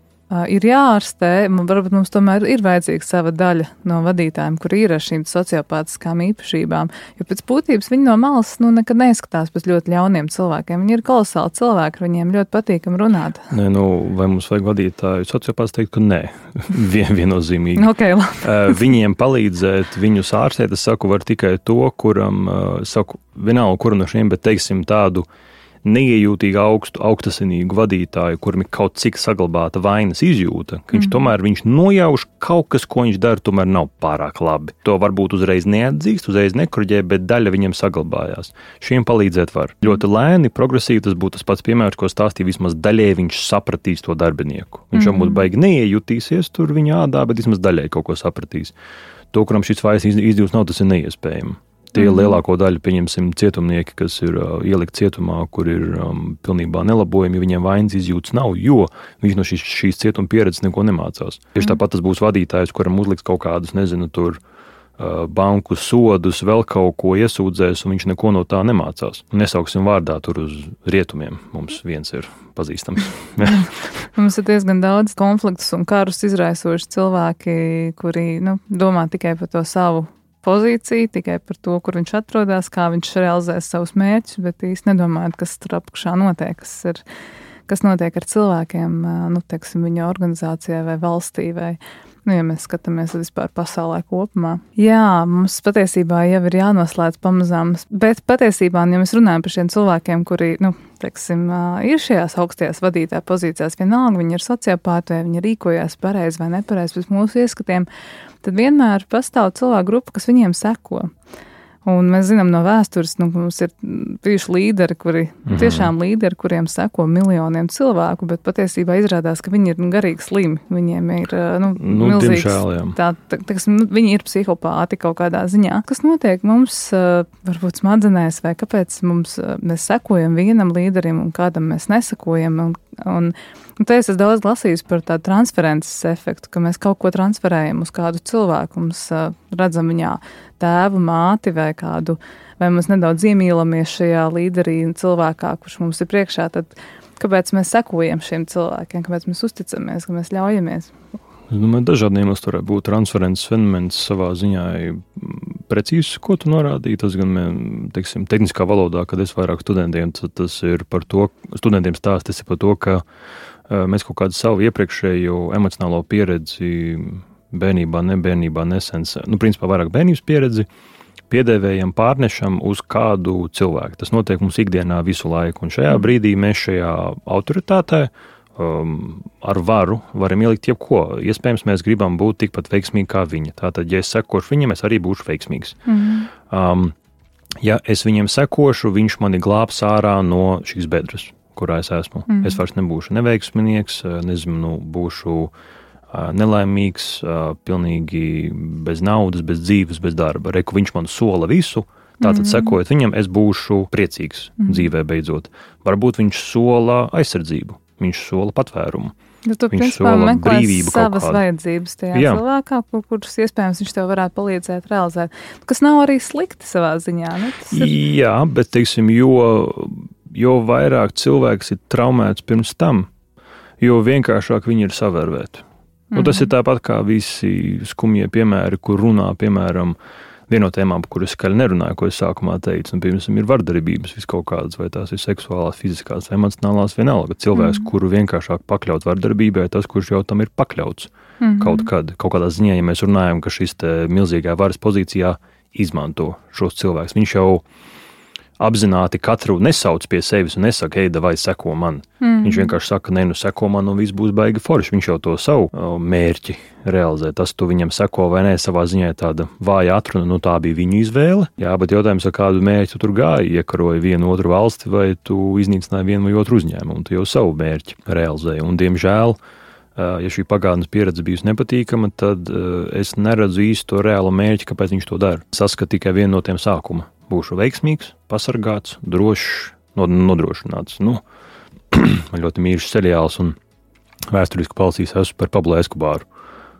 ir jāārstē, varbūt mums tomēr ir vajadzīga sava daļa no vadītājiem, kur ir ar šīm sociopātiskām īpašībām. Jo pēc būtības viņi no malas nu, nekad neizskatās pēc ļoti ļauniem cilvēkiem. Viņi ir kolosāli cilvēki, viņiem ļoti patīkam runāt. Nē, nu, vai mums vajag vadītāju sociopāts teikt, ka nē, Vien, viennozīmīgi. okay, viņiem palīdzēt, viņus ārstēt, es saku, var tikai to, kuram, saku, vienalga, kuram no šiem, bet teiksim tādu neiejūtīgu, augstu, augstasinīgu vadītāju, kuram ir kaut cik saglabāta vainas izjūta, ka viņš mm. tomēr viņš nojauš kaut kas, ko viņš dara, tomēr nav pārāk labi. To varbūt uzreiz neatzīst, uzreiz nekruģē, bet daļa viņam saglabājās. Šiem palīdzēt var. Ļoti lēni, progresīvi tas būtu tas pats piemērs, ko stāstīja vismaz daļēji viņš sapratīs to darbinieku. Viņš mm. varbūt baigi neiejutīsies tur viņa ādā, bet vismaz daļēji kaut ko sapratīs. To, kuram šis vairs izdevums nav, tas ir neiespējami. Tie mm. lielāko daļu, pieņemsim, cietumnieki, kas ir uh, ielikt cietumā, kur ir um, pilnībā nelabojami, viņiem vainas izjūtas nav, jo viņš no šīs, šīs cietuma pieredzes neko nemācās. Tieši mm. tāpat tas būs vadītājs, kuram uzliks kaut kādus, nezinu, tur uh, banku sodus, vēl kaut ko iesūdzēs, un viņš neko no tā nemācās. Nesauksim vārdā tur uz rietumiem. Mums viens ir pazīstams. Mums ir diezgan daudz konfliktus un karus izraisoši cilvēki, kuri nu, domā tikai par to savu pozīciju, tikai par to, kur viņš atrodas, kā viņš realizēs savus mērķus, bet īsti nedomājot, kas tur apakšā notiek, kas, ir, kas notiek ar cilvēkiem, nu, teiksim, viņa organizācijā vai valstī. Vai, Nu, ja mēs skatāmies vispār pasaulē kopumā, jā, mums patiesībā jau ir jānoslēdz pamazām, bet patiesībā, ja mēs runājam par šiem cilvēkiem, kuri, nu, teiksim, ir šajās augstajās vadītāja pozīcijās, vienalga viņi ir sociopāti, vai viņi rīkojās pareizi vai nepareizi pēc mūsu ieskatiem, tad vienmēr pastāv cilvēku grupa, kas viņiem seko. Un mēs zinām no vēstures, ka nu, mums ir bijuši līderi, kuri -hmm. tiešām līderi, kuriem seko miljoniem cilvēku, bet patiesībā izrādās, ka viņi ir nu, garīgi slimi. Viņiem ir nu, nu, milzīgs, diemžēl, tā, tā, tā, nu, viņi ir psihopāti kaut kādā ziņā. Kas notiek mums, varbūt smadzenēs, vai kāpēc mums, mēs sekojam vienam līderim un kādam mēs nesakojam? Un, un Un te es esmu daudz lasījis par tādu transferences efektu, ka mēs kaut ko transferējam uz kādu cilvēku, mums redzam viņā tēvu, māti vai kādu, vai mēs nedaudz iemīlamies šajā līderī cilvēkā, kurš mums ir priekšā, tad kāpēc mēs sekojam šiem cilvēkiem, kāpēc mēs uzticamies, ka mēs ļaujamies. Es domāju, dažādiem iemesli varētu būt transferences fenomens savā ziņā precīzi, ko tu norādīji. Tas gan, teiksim, tehniskā valodā, kad es vairāk studentiem, tas ir par to, studentiem stāstis ir par to, ka mēs kaut kādu savu iepriekšējo emocionālo pieredzi bērnībā, ne bērnībā, nesens, nu, principā vairāk bērnības pieredzi, piedēvējam, pārnešam uz kādu cilvēku. Tas notiek mums ikdienā visu laiku, un šajā brīdī mēs šajā autoritātē um, ar varu varam ielikt jebko. Iespējams, mēs gribam būt tikpat veiksmīgi kā viņa. Tātad, ja es sekošu viņam, es arī būšu veiksmīgs. Mm. Um, ja es viņam sekošu, viņš mani glābs ārā no šīs bedres, kurā es esmu. Mm. Es vairs nebūšu neveiksminieks, nezinu, nu, būšu uh, nelaimīgs, uh, pilnīgi bez naudas, bez dzīves, bez darba. Reku viņš man sola visu. Tātad, mm. sekojot viņam, es būšu priecīgs mm. dzīvē beidzot. Varbūt viņš sola aizsardzību viņš sola patvērumu. Nu, tu, viņš principā, brīvību savas vajadzības tajā Jā. cilvēkā, kuras iespējams viņš tev varētu palīdzēt realizēt. Kas nav arī slikti savā ziņā. Nu, ir... Jā, bet teiksim, jo, jo vairāk cilvēks ir traumēts pirms tam, jo vienkāršāk viņi ir savērvēti. Mm -hmm. nu, tas ir mhm. tāpat kā visi skumjie piemēri, kur runā, piemēram, Viena no tēmām, par kuras skaļi nerunāju, ko es sākumā teicu, un, piemēram, ir vardarbības vis kaut kādas, vai tās ir seksuālās, fiziskās, emocionālās, vienalga. Cilvēks, mm. kuru vienkāršāk pakļaut vardarbībai, tas, kurš jau tam ir pakļauts mm -hmm. kaut kad, kaut kādā ziņā, ja mēs runājam, ka šis milzīgā varas pozīcijā izmanto šos cilvēkus. Viņš jau ir apzināti katru nesauc pie sevis un nesaka, ej, vai seko man. Mm. Viņš vienkārši saka, nē, nu seko man, un viss būs baigi forši. Viņš jau to savu mērķi realizē. Tas, tu viņam seko vai nē, savā ziņā tāda vāja atruna, nu tā bija viņu izvēle. Jā, bet jautājums, ar kādu mērķi tu tur gāji, iekaroji vienu otru valsti, vai tu iznīcināji vienu vai otru uzņēmumu, un tu jau savu mērķi realizēji. Un, diemžēl, ja šī pagātnes pieredze bijusi nepatīkama, tad es neredzu īsto reālo mērķi, kāpēc viņš to dara. Saskatu tikai vienu no tiem sākuma būšu veiksmīgs, pasargāts, drošs, nodrošināts. Nu, man ļoti mīļš seriāls un vēsturiski palasījis esmu par Pablo Eskubāru.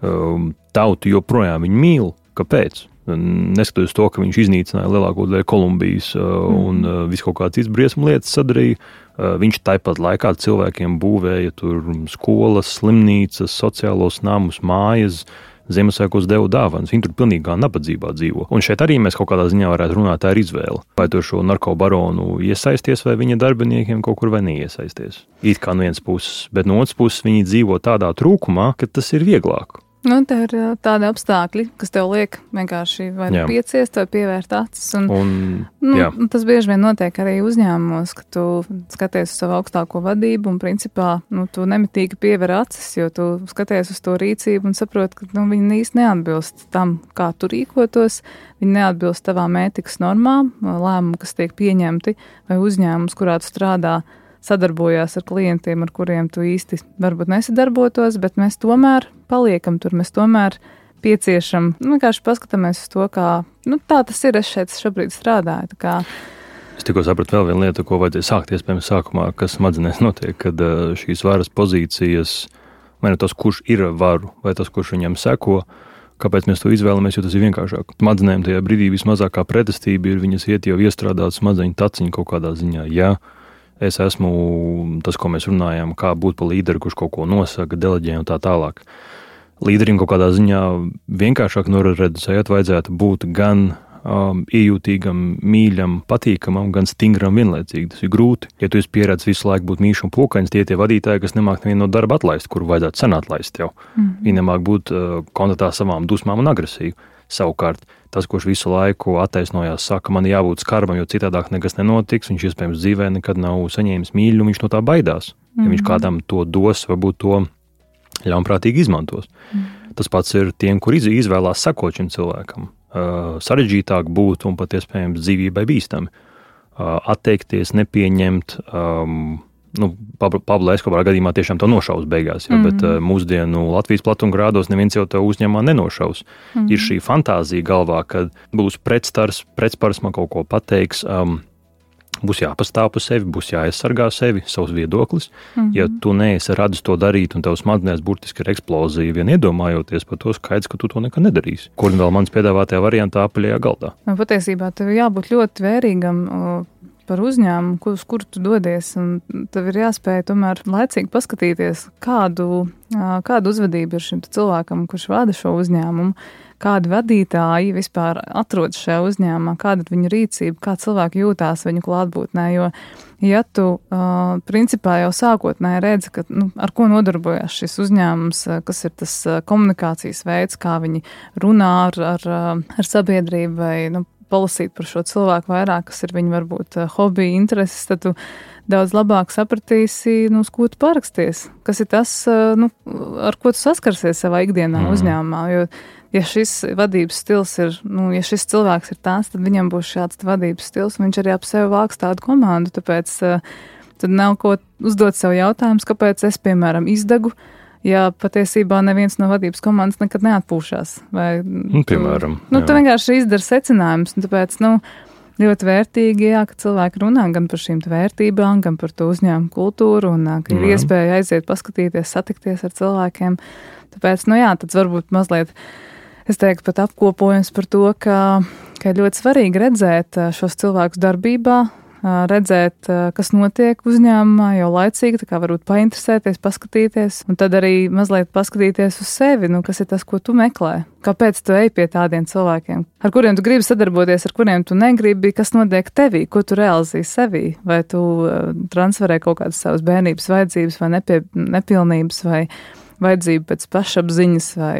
Um, tautu joprojām viņu mīl. Kāpēc? Neskatoties to, ka viņš iznīcināja lielāko daļu Kolumbijas mm. un uh, visu kaut kādas citas briesmu lietas sadarīja, uh, viņš tāpat laikā cilvēkiem būvēja tur skolas, slimnīcas, sociālos namus, mājas, uh, Ziemassvētkos devu dāvanas. Viņi tur pilnīgā nabadzībā dzīvo. Un šeit arī mēs kaut kādā ziņā varētu runāt ar izvēli. Vai tu šo narkobaronu iesaisties vai viņa darbiniekiem kaut kur vai neiesaisties. It kā no vienas puses, bet no otras puses viņi dzīvo tādā trūkumā, ka tas ir vieglāk. Nu, tā ir tādi apstākļi, kas tev liek vienkārši vai nu pieciest, vai pievērt acis. Un, un, nu, jā. tas bieži vien notiek arī uzņēmumos, ka tu skaties uz savu augstāko vadību un, principā, nu, tu nemitīgi piever acis, jo tu skaties uz to rīcību un saproti, ka nu, viņi īsti neatbilst tam, kā tu rīkotos. Viņi neatbilst tavām ētikas normām, lēmumu, kas tiek pieņemti, vai uzņēmums, kurā tu strādā sadarbojās ar klientiem, ar kuriem tu īsti varbūt nesadarbotos, bet mēs tomēr paliekam tur, mēs tomēr pieciešam, nu, vienkārši paskatāmies uz to, kā, nu, tā tas ir, es šeit šobrīd strādāju. Es tikko sapratu vēl vienu lietu, ko vajadzēja sākt iespējams sākumā, kas smadzenēs notiek, kad šīs varas pozīcijas, vai nu tas, kurš ir varu, vai tas, kurš viņam seko, Kāpēc mēs to izvēlamies? Jo tas ir vienkāršāk. Smadzenēm tajā brīdī vismazākā pretestība ir viņas iet jau iestrādāt smadzeņu taciņu kaut kādā ziņā. Ja Es esmu tas, ko mēs runājam, kā būt par līderi, kurš kaut ko nosaka, deleģē un tā tālāk. Līderim kaut kādā ziņā vienkāršāk noredzēt, vajadzētu būt gan um, iejūtīgam, mīļam, patīkamam, gan stingram vienlaicīgi. Tas ir grūti. Ja tu esi pieredzējis visu laiku būt mīļš un pokaņš, tie ir tie vadītāji, kas nemāk nevienu no darba atlaist, kuru vajadzētu sen atlaist jau. Mm. Viņi nemāk būt uh, kontaktā savām dusmām un agresīvu. Savukārt, tas, kurš visu laiku attaisnojās, saka, man jābūt skarbam, jo citādāk nekas nenotiks. Viņš iespējams dzīvē nekad nav saņēmis mīļumu, viņš no tā baidās. Ja viņš mhm. kādam to dos, varbūt to ļaunprātīgi izmantos. Mm. Tas pats ir tiem, kur izvēlās sekot šim cilvēkam. Uh, sarežģītāk būt un pat iespējams dzīvībai bīstami. Uh, atteikties, nepieņemt. Um, nu, Pablo Escobar gadījumā tiešām to nošaus beigās, jo, mm -hmm. bet uh, mūsdienu Latvijas platumgrādos neviens jau to uzņēmumā nenošaus. Mm -hmm. Ir šī fantāzija galvā, ka būs pretstars, pretspars man kaut ko pateiks. Um, būs jāpastāv par sevi, būs jāaizsargā sevi, savs viedoklis. Mm -hmm. Ja tu neesi radis to darīt, un tev smadzenēs burtiski ir eksplozija, vien iedomājoties par to skaidrs, ka tu to nekad nedarīsi. Kur vēl mans piedāvātajā variantā apaļajā galdā? Nu, patiesībā tev jābūt ļoti vērīgam par uzņēmumu, uz kuru tu dodies. Tev ir jāspēj tomēr laicīgi paskatīties, kādu, kādu uzvedību ir šim cilvēkam, kurš vada šo uzņēmumu kādi vadītāji vispār atrodas šajā uzņēmumā, kāda ir viņu rīcība, kā cilvēki jūtās viņu klātbūtnē. Jo, ja tu uh, principā jau sākotnēji redzi, ka, nu, ar ko nodarbojas šis uzņēmums, kas ir tas komunikācijas veids, kā viņi runā ar, ar, ar sabiedrību vai nu, palasīt par šo cilvēku vairāk, kas ir viņa varbūt hobija, intereses, tad tu daudz labāk sapratīsi, nu, uz ko tu paraksties. Kas ir tas, nu, ar ko tu saskarsies savā ikdienā mm. uzņēmumā. Jo ja šis vadības stils ir, nu, ja šis cilvēks ir tās, tad viņam būs šāds vadības stils, un viņš arī ap sevi vāks tādu komandu. Tāpēc uh, tad nav ko uzdot sev jautājumus, kāpēc es, piemēram, izdegu. Ja patiesībā neviens no vadības komandas nekad neatpūšas. Nu, piemēram, tu, nu, tu vienkārši izdari secinājumus. Tāpēc, nu, ļoti vērtīgi, jā, ka cilvēki runā gan par šīm vērtībām, gan par to uzņēmumu kultūru, un ka ir jā. iespēja aiziet, paskatīties, satikties ar cilvēkiem. Tāpēc, nu jā, tas varbūt mazliet es teiktu, pat apkopojums par to, ka, ka ļoti svarīgi redzēt šos cilvēkus darbībā, redzēt, kas notiek uzņēmumā jau laicīgi, tā kā varbūt painteresēties, paskatīties, un tad arī mazliet paskatīties uz sevi, nu, kas ir tas, ko tu meklē. Kāpēc tu ej pie tādiem cilvēkiem, ar kuriem tu gribi sadarboties, ar kuriem tu negribi, kas notiek tevī, ko tu realizēji sevī, vai tu transferē kaut kādas savas bērnības vajadzības vai nepie, nepilnības vai vajadzību pēc pašapziņas vai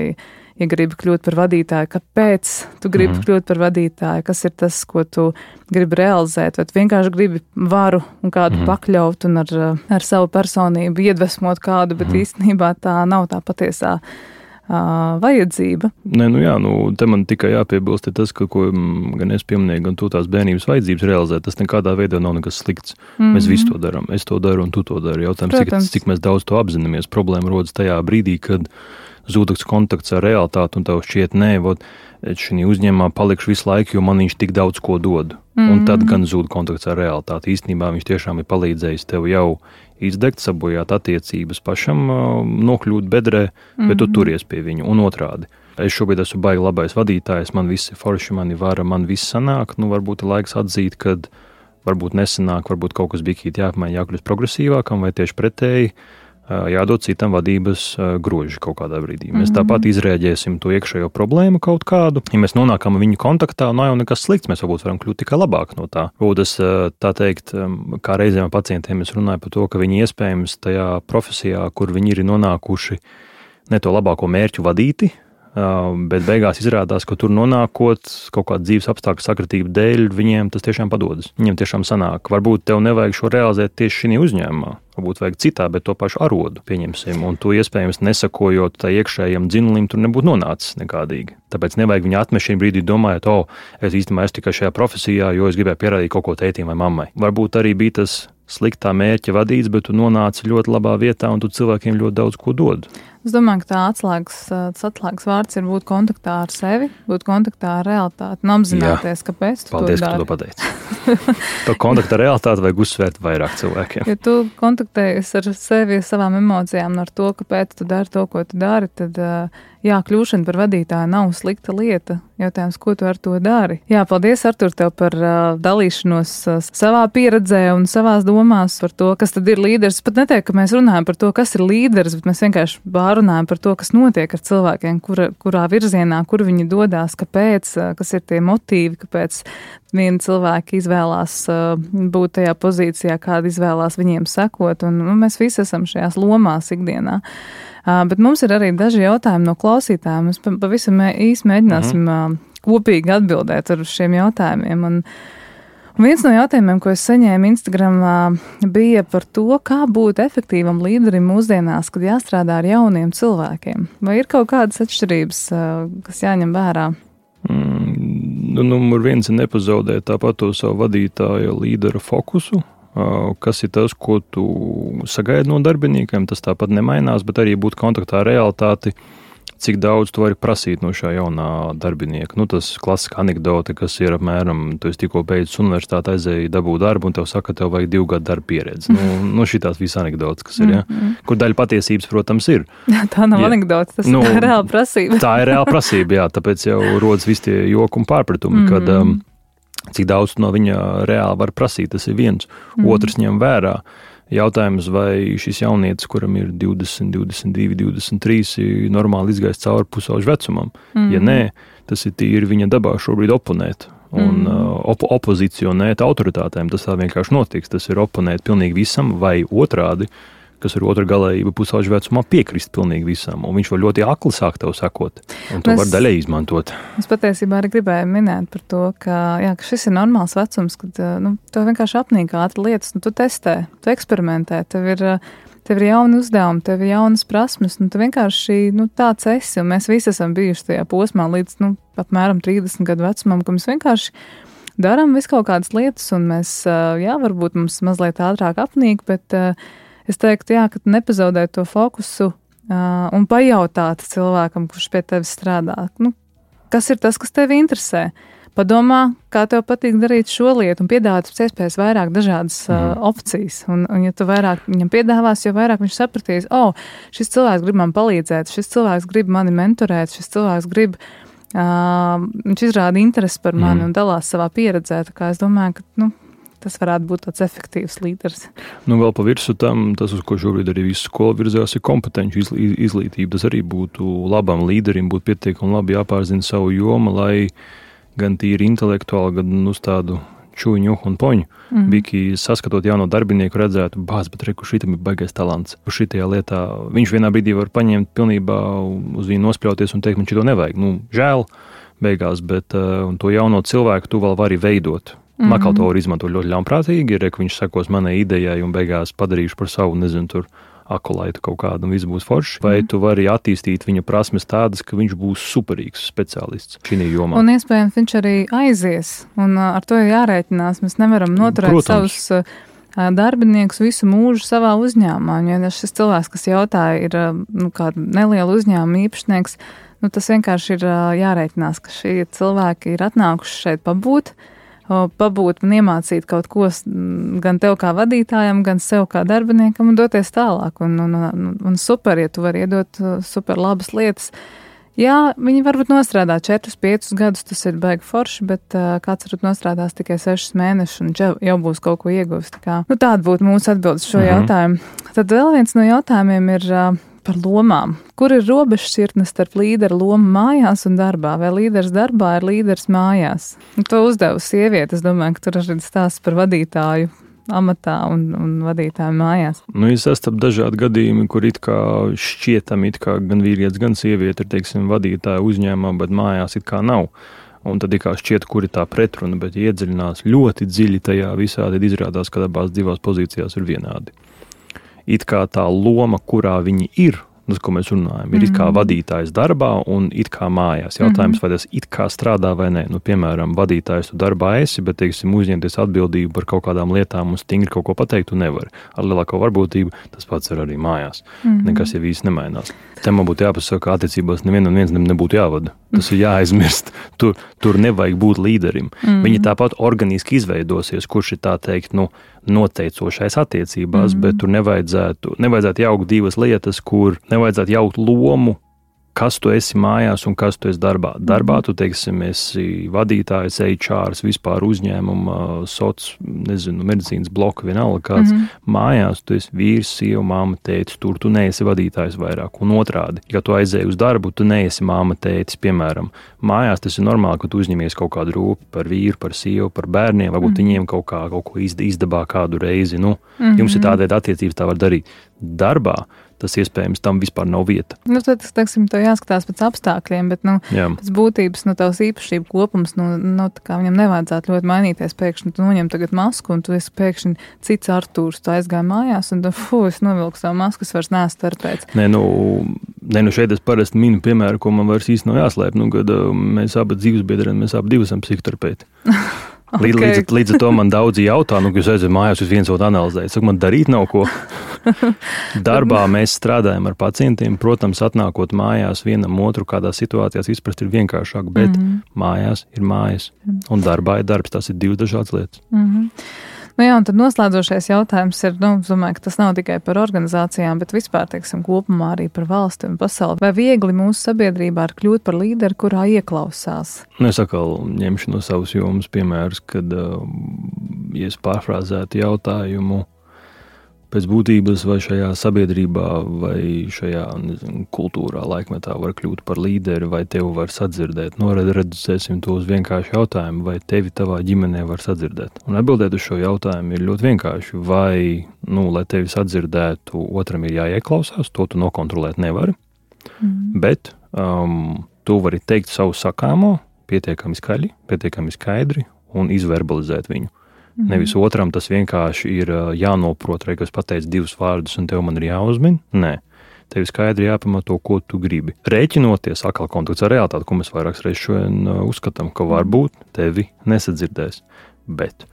ja gribi kļūt par vadītāju, kāpēc tu gribi mm. kļūt par vadītāju, kas ir tas, ko tu gribi realizēt, vai vienkārši gribi varu un kādu mm. pakļaut un ar, ar savu personību iedvesmot kādu, bet mm. īstenībā tā nav tā patiesā. Vajadzība. Nē, nu jā, nu, te man tikai jāpiebilst, tas, ka, ko gan es pieminēju, gan tu tās bērnības vajadzības realizēt, tas nekādā veidā nav nekas slikts. Mm -hmm. Mēs visi to darām. Es to daru un tu to dari. Jautājums, cik, cik mēs daudz to apzināmies. Problēma rodas tajā brīdī, kad zudaks kontakts ar realitāti, un tev šķiet, nē, vot, šī uzņēmumā palikšu visu laiku, jo man viņš tik daudz ko dod. Mm -hmm. Un tad mhm. gan zūd kontakts ar realitāti. Īstenībā viņš tiešām ir palīdzējis tev jau izdegt, sabojāt attiecības pašam, nokļūt bedrē, bet mm -hmm. tu mhm. turies pie viņa un otrādi. Es šobrīd esmu baigi labais vadītājs, man viss ir forši, man ir vara, man viss sanāk. Nu, varbūt ir laiks atzīt, ka varbūt nesanāk, varbūt kaut kas bija jāapmaina, jākļūst progresīvākam vai tieši pretēji jādod citam vadības groži kaut kādā brīdī. Mēs mm -hmm. tāpat izrēģēsim to iekšējo problēmu kaut kādu. Ja mēs nonākam viņu kontaktā, nav jau nekas slikts, mēs varbūt varam kļūt tikai labāk no tā. Būs tā teikt, kā reizēm pacientiem es runāju par to, ka viņi iespējams tajā profesijā, kur viņi ir nonākuši, ne to labāko mērķu vadīti, bet beigās izrādās, ka tur nonākot kaut kāda dzīves apstākļu sakritību dēļ, viņiem tas tiešām padodas. Viņiem tiešām sanāk, varbūt tev nevajag šo realizēt tieši šī uzņēmumā varbūt vajag citā, bet to pašu arodu pieņemsim. Un to iespējams nesakojot tā iekšējiem dzinulim, tur nebūtu nonācis nekādīgi. Tāpēc nevajag viņu atmest šī brīdī, domājot, o, oh, es īstenībā esmu tikai šajā profesijā, jo es gribēju pierādīt kaut ko tētim vai mammai. Varbūt arī bija tas sliktā mērķa vadīts, bet tu nonāci ļoti labā vietā un tu cilvēkiem ļoti daudz ko dod. Es domāju, ka tā atslēgas, tas atslēgas vārds ir būt kontaktā ar sevi, būt kontaktā ar realitāti un apzināties, Jā. kāpēc tu Paldies, ka tu to pateici. to kontaktu ar realitāti vajag uzsvērt vairāk cilvēkiem. Ja tu kontaktējies ar sevi, ar savām emocijām ar to, kāpēc tu dari to, ko tu dari, tad jā, kļūšana par vadītāju nav slikta lieta. Jautājums, ko tu ar to dari? Jā, paldies, Artur, tev par uh, dalīšanos uh, savā pieredzē un savās domās par to, kas tad ir līderis. Pat neteiktu, ka mēs runājam par to, kas ir līderis, bet mēs vienkārši pārunājam par to, kas notiek ar cilvēkiem, kura, kurā virzienā, kur viņi dodas, kāpēc, uh, kas ir tie motīvi, kāpēc viena cilvēka izvēlās uh, būt tajā pozīcijā, kāda izvēlās viņiem sekot, un nu, mēs visi esam šajās lomās ikdienā. Uh, bet mums ir arī daži jautājumi no klausītājiem. Mēs pavisam īsi mēģināsim uh, kopīgi atbildēt uz šiem jautājumiem. Un, Un viens no jautājumiem, ko es saņēmu Instagram, bija par to, kā būt efektīvam līderim mūsdienās, kad jāstrādā ar jauniem cilvēkiem. Vai ir kaut kādas atšķirības, kas jāņem vērā? Mm, nu, numur viens ir nepazaudēt tāpat to savu vadītāja līdera fokusu, kas ir tas, ko tu sagaidi no darbiniekiem. Tas tāpat nemainās, bet arī būt kontaktā ar realitāti, cik daudz tu vari prasīt no šā jaunā darbinieka. Nu, tas klasiskā anekdote, kas ir apmēram, tu tikko beidzis universitāti, aizēji dabūt darbu, un tev saka, tev vajag divu gadu darba pieredzi. Nu, nu šīs visas anekdotes, kas ir, ja? Mm -hmm. kur daļa patiesības, protams, ir. Tā nav ja. anekdote, tas nu, ir reāla prasība. tā ir reāla prasība, jā, tāpēc jau rodas visi tie joki un pārpratumi, mm kad um, cik daudz no viņa reāli var prasīt, tas ir viens. Mm. Otrs ņem vērā Jautājums, vai šis jaunietis, kuram ir 20, 22, 23, ir normāli izgājis cauri pusauģu vecumam. Mm. Ja nē, tas ir tīri viņa dabā šobrīd oponēt un mm. uh, op opozicionēt autoritātēm. Tas tā vienkārši notiks. Tas ir oponēt pilnīgi visam, vai otrādi kas ir otra galējība pusauģa vecumā, piekrist pilnīgi visam. Un viņš var ļoti akli sākt tev sekot, un to es, var daļai izmantot. Es patiesībā arī gribēju minēt par to, ka, jā, ka šis ir normāls vecums, kad nu, tev vienkārši apnīk ātri lietas, nu, tu testē, tu eksperimentē, tev ir. Tev ir jauni uzdevumi, tev ir jaunas prasmes, un tu vienkārši nu, tāds esi. Un mēs visi esam bijuši tajā posmā līdz nu, apmēram 30 gadu vecumam, ka mēs vienkārši darām visu kaut kādas lietas, un mēs, jā, varbūt mums mazliet ātrāk apnīk, bet uh, es teiktu, jā, ka nepazaudēt to fokusu uh, un pajautāt cilvēkam, kurš pie tevis strādā, nu, kas ir tas, kas tevi interesē. Padomā, kā tev patīk darīt šo lietu, un piedāvāt pēc iespējas vairāk dažādas uh, mm. opcijas. Un, un, ja tu vairāk viņam piedāvās, jo vairāk viņš sapratīs, oh, šis cilvēks grib man palīdzēt, šis cilvēks grib mani mentorēt, šis cilvēks grib, uh, viņš izrāda interesi par mani mm. un dalās savā pieredzē. Es domāju, ka, nu, tas varētu būt tāds efektīvs līderis. Nu, vēl pa virsmu tam, tas, uz ko šobrīd arī visu skolu virzās, ir kompetenci izglītība. Tas arī būtu labam līderim, būtu pietiekami labi jāpārzina savu jomu, lai gan tīri intelektuāli, gan uz tādu čūņu un poņu. Mm. Bija saskatot jauno darbinieku, redzētu, bāz, bet reku šitam ir baigais talants. Šitajā lietā viņš vienā brīdī var paņemt pilnībā uz viņu nospļauties un teikt, man šito nevajag. Nu, žēl beigās, bet uh, to jauno cilvēku tu vēl vari veidot. Mm -hmm. Makal to var izmantot ļoti ļaunprātīgi, ir, ka viņš sekos manai idejai un beigās padarīšu par savu, nezinu, tur akolaitu kaut kādu un viss būs forši. Vai mm. tu vari attīstīt viņa prasmes tādas, ka viņš būs superīgs speciālists šī jomā? Un iespējams viņš arī aizies, un ar to ir jārēķinās. Mēs nevaram noturēt Protams. savus darbiniekus visu mūžu savā uzņēmumā. Ja šis cilvēks, kas jautāja, ir nu, neliela uzņēmuma īpašnieks, nu, tas vienkārši ir jārēķinās, ka šie cilvēki ir atnākuši šeit pabūt pabūt un iemācīt kaut ko gan tev kā vadītājam, gan sev kā darbiniekam un doties tālāk. Un, un, un, un super, ja tu vari iedot super labas lietas. Jā, viņi varbūt nostrādā 4, 5 gadus, tas ir baigi forši, bet uh, kāds varbūt nostrādās tikai 6 mēnešus un jau, jau būs kaut ko iegūst. Tā nu, tāda būtu mūsu atbildes šo mm -hmm. jautājumu. Tad vēl viens no jautājumiem ir, uh, par lomām. Kur ir robežšķirtne starp līderu lomu mājās un darbā? Vai līderis darbā ir līderis mājās? Un to uzdevu sieviete. Es domāju, ka tur arī stāsts par vadītāju amatā un, un vadītāju mājās. Nu, es esmu dažādi gadījumi, kur it kā šķietam, it kā gan vīrietis, gan sieviete ir, teiksim, vadītāja uzņēmumā, bet mājās it kā nav. Un tad kā šķiet, kur ir tā pretruna, bet iedziļinās ļoti dziļi tajā visā, tad izrādās, ka abās divās pozīcijās ir vienādi it kā tā loma, kurā viņi ir, tas, ko mēs runājam, ir mm -hmm. it kā mhm. vadītājs darbā un it kā mājās. Jautājums, mm -hmm. vai tas it kā strādā vai nē. Nu, piemēram, vadītājs tu darbā esi, bet, teiksim, uzņemties atbildību par kaut kādām lietām un stingri kaut ko pateikt, tu nevari. Ar lielāko varbūtību tas pats ir arī mājās. Mm -hmm. Nekas jau īsti nemainās. Te man būtu jāpasaka, ka attiecībās nevienam nebūtu jāvada. Tas ir jāaizmirst. Tur, tur nevajag būt līderim. Mm -hmm. Viņi tāpat organiski izveidosies, kurš ir tā teikt, nu, noteicošais attiecībās, mm -hmm. bet tur nevajadzētu, nevajadzētu jaukt divas lietas, kur nevajadzētu jaukt lomu kas tu esi mājās un kas tu esi darbā. Darbā tu, teiksim, esi vadītājs, HR, vispār uzņēmuma, sociālais, nezinu, medicīnas bloka, vienalga kāds. Mm -hmm. Mājās tu esi vīrs, sieva, māma, tētis, tur tu neesi vadītājs vairāk. Un otrādi, ja tu aizēji uz darbu, tu neesi māma, tētis, piemēram. Mājās tas ir normāli, ka tu uzņemies kaut kādu rūpi par vīru, par sievu, par bērniem, varbūt mm -hmm. viņiem kaut, kā, kaut ko izdabā kādu reizi. Nu, mm -hmm. Jums ir tāda attiecības, tā var darīt. Darbā tas iespējams tam vispār nav vieta. Nu, tad, teiksim, tev jāskatās pēc apstākļiem, bet, nu, Jā. pēc būtības, nu, tavs īpašību kopums, nu, nu viņam nevajadzētu ļoti mainīties. Pēkšņi tu noņem masku, un tu esi pēkšņi cits Artūrs, tu aizgāji mājās, un tu, fu, es novilku savu masku, es vairs neesmu starpēc. Nē, nu, nē, nu šeit es parasti minu piemēru, ko man vairs īsti nav jāslēp, nu, kad uh, mēs abi dzīvesbiedri, mēs abi esam psihoterapeiti. Okay. Līdz, līdz, līdz ar to man daudzi jautā, nu, jūs aizjāt mājās, jūs viens otru analizējat. Saku, man darīt nav ko. Darbā mēs strādājam ar pacientiem. Protams, atnākot mājās vienam otru kādā situācijā, izprast ir vienkāršāk, bet mm -hmm. mājās ir mājas. Un darbā ir darbs. Tas ir divas dažādas lietas. Mm -hmm. Nu jā, un tad noslēdzošais jautājums ir, nu, domāju, ka tas nav tikai par organizācijām, bet vispār, teiksim, kopumā arī par valsti un pasauli. Vai viegli mūsu sabiedrībā ir kļūt par līderi, kurā ieklausās? Nu, es atkal ņemšu no savas jomas piemērus, kad, ja es pārfrāzētu jautājumu, pēc būtības vai šajā sabiedrībā vai šajā nezinu, kultūrā, laikmetā var kļūt par līderi, vai tevi var sadzirdēt. Nu, reducēsim to uz vienkāršu jautājumu, vai tevi tavā ģimenē var sadzirdēt. Un atbildēt uz šo jautājumu ir ļoti vienkārši. Vai, nu, lai tevi sadzirdētu, otram ir jāieklausās, to tu nokontrolēt nevari. Mm. Bet um, tu vari teikt savu sakāmo pietiekami skaļi, pietiekami skaidri un izverbalizēt viņu. Mm -hmm. Nevis otram tas vienkārši ir jānoprot, vai es pateicu divus vārdus, un tev man ir jāuzmin. Nē, tev skaidri jāpamato, ko tu gribi. Rēķinoties atkal kontakts ar realitāti, ko mēs vairākas reizes šodien uzskatām, ka varbūt tevi nesadzirdēs. Bet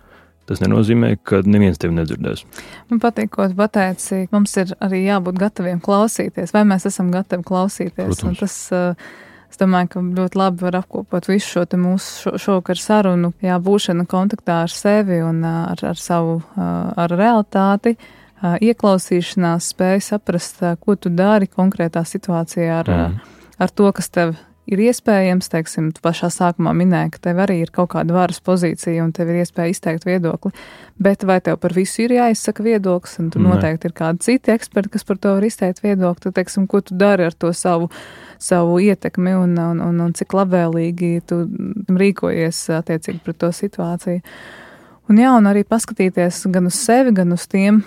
Tas nenozīmē, ka neviens tevi nedzirdēs. Man patīk, ko tu pateici. Mums ir arī jābūt gataviem klausīties, vai mēs esam gatavi klausīties. Tas, uh, Es domāju, ka ļoti labi var apkopot visu šo mūsu šo, šovakar sarunu, jā, būšana kontaktā ar sevi un ar, ar savu, ar realitāti, ieklausīšanās, spēja saprast, ko tu dari konkrētā situācijā ar, mm. ar to, kas tev ir iespējams, teiksim, tu pašā sākumā minēji, ka tev arī ir kaut kāda varas pozīcija un tev ir iespēja izteikt viedokli, bet vai tev par visu ir jāizsaka viedoklis, un tu noteikti ir kādi citi eksperti, kas par to var izteikt viedokli, tad, teiksim, ko tu dari ar to savu savu ietekmi un, un, un, un cik labvēlīgi tu rīkojies attiecīgi pret to situāciju. Un, jā, un arī paskatīties gan uz sevi, gan uz tiem,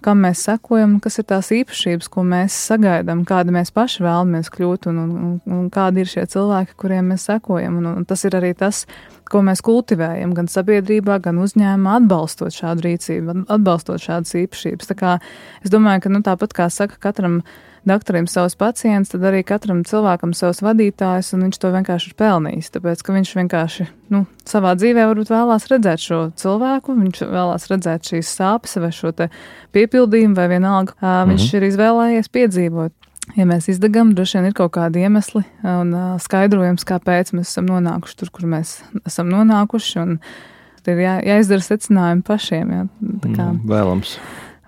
kam mēs sekojam, kas ir tās īpašības, ko mēs sagaidām, kāda mēs paši vēlamies kļūt, un, un, un kādi ir šie cilvēki, kuriem mēs sekojam. Un, un tas ir arī tas, ko mēs kultivējam gan sabiedrībā, gan uzņēmumā, atbalstot šādu rīcību, atbalstot šādas īpašības. Tā kā es domāju, ka nu, tāpat kā saka katram doktoram savus pacientus, tad arī katram cilvēkam savus vadītājus, un viņš to vienkārši ir pelnījis. Tāpēc, ka viņš vienkārši nu, savā dzīvē varbūt vēlās redzēt šo cilvēku, viņš vēlās redzēt šīs sāpes vai šo piepildījumu, vai vienalga, mm -hmm. viņš ir izvēlējies piedzīvot. Ja mēs izdegam, droši vien ir kaut kādi iemesli un uh, skaidrojums, kāpēc mēs esam nonākuši tur, kur mēs esam nonākuši. Un ir jā, jāizdara secinājumi pašiem. Jā, kā, mm, vēlams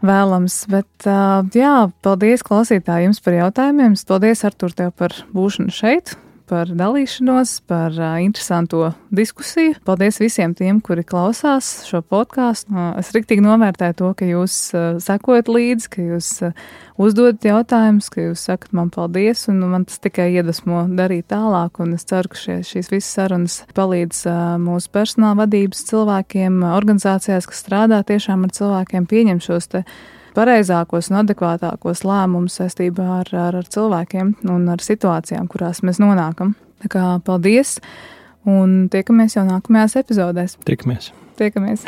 vēlams. Bet, jā, paldies klausītājiem par jautājumiem. Paldies, Artur, tev par būšanu šeit par dalīšanos, par uh, interesanto diskusiju. Paldies visiem tiem, kuri klausās šo podkāstu. Uh, es riktīgi novērtēju to, ka jūs uh, sekojat līdzi, ka jūs uh, uzdodat jautājumus, ka jūs sakat man paldies, un man tas tikai iedvesmo darīt tālāk. Un es ceru, ka šie, šīs visas sarunas palīdz uh, mūsu personāla vadības cilvēkiem, organizācijās, kas strādā tiešām ar cilvēkiem, pieņemt šos te pareizākos un adekvātākos lēmumus saistībā ar, ar, ar cilvēkiem un ar situācijām, kurās mēs nonākam. Tā kā paldies! Un tiekamies jau nākamajās epizodēs. Tiekamies! Tiekamies!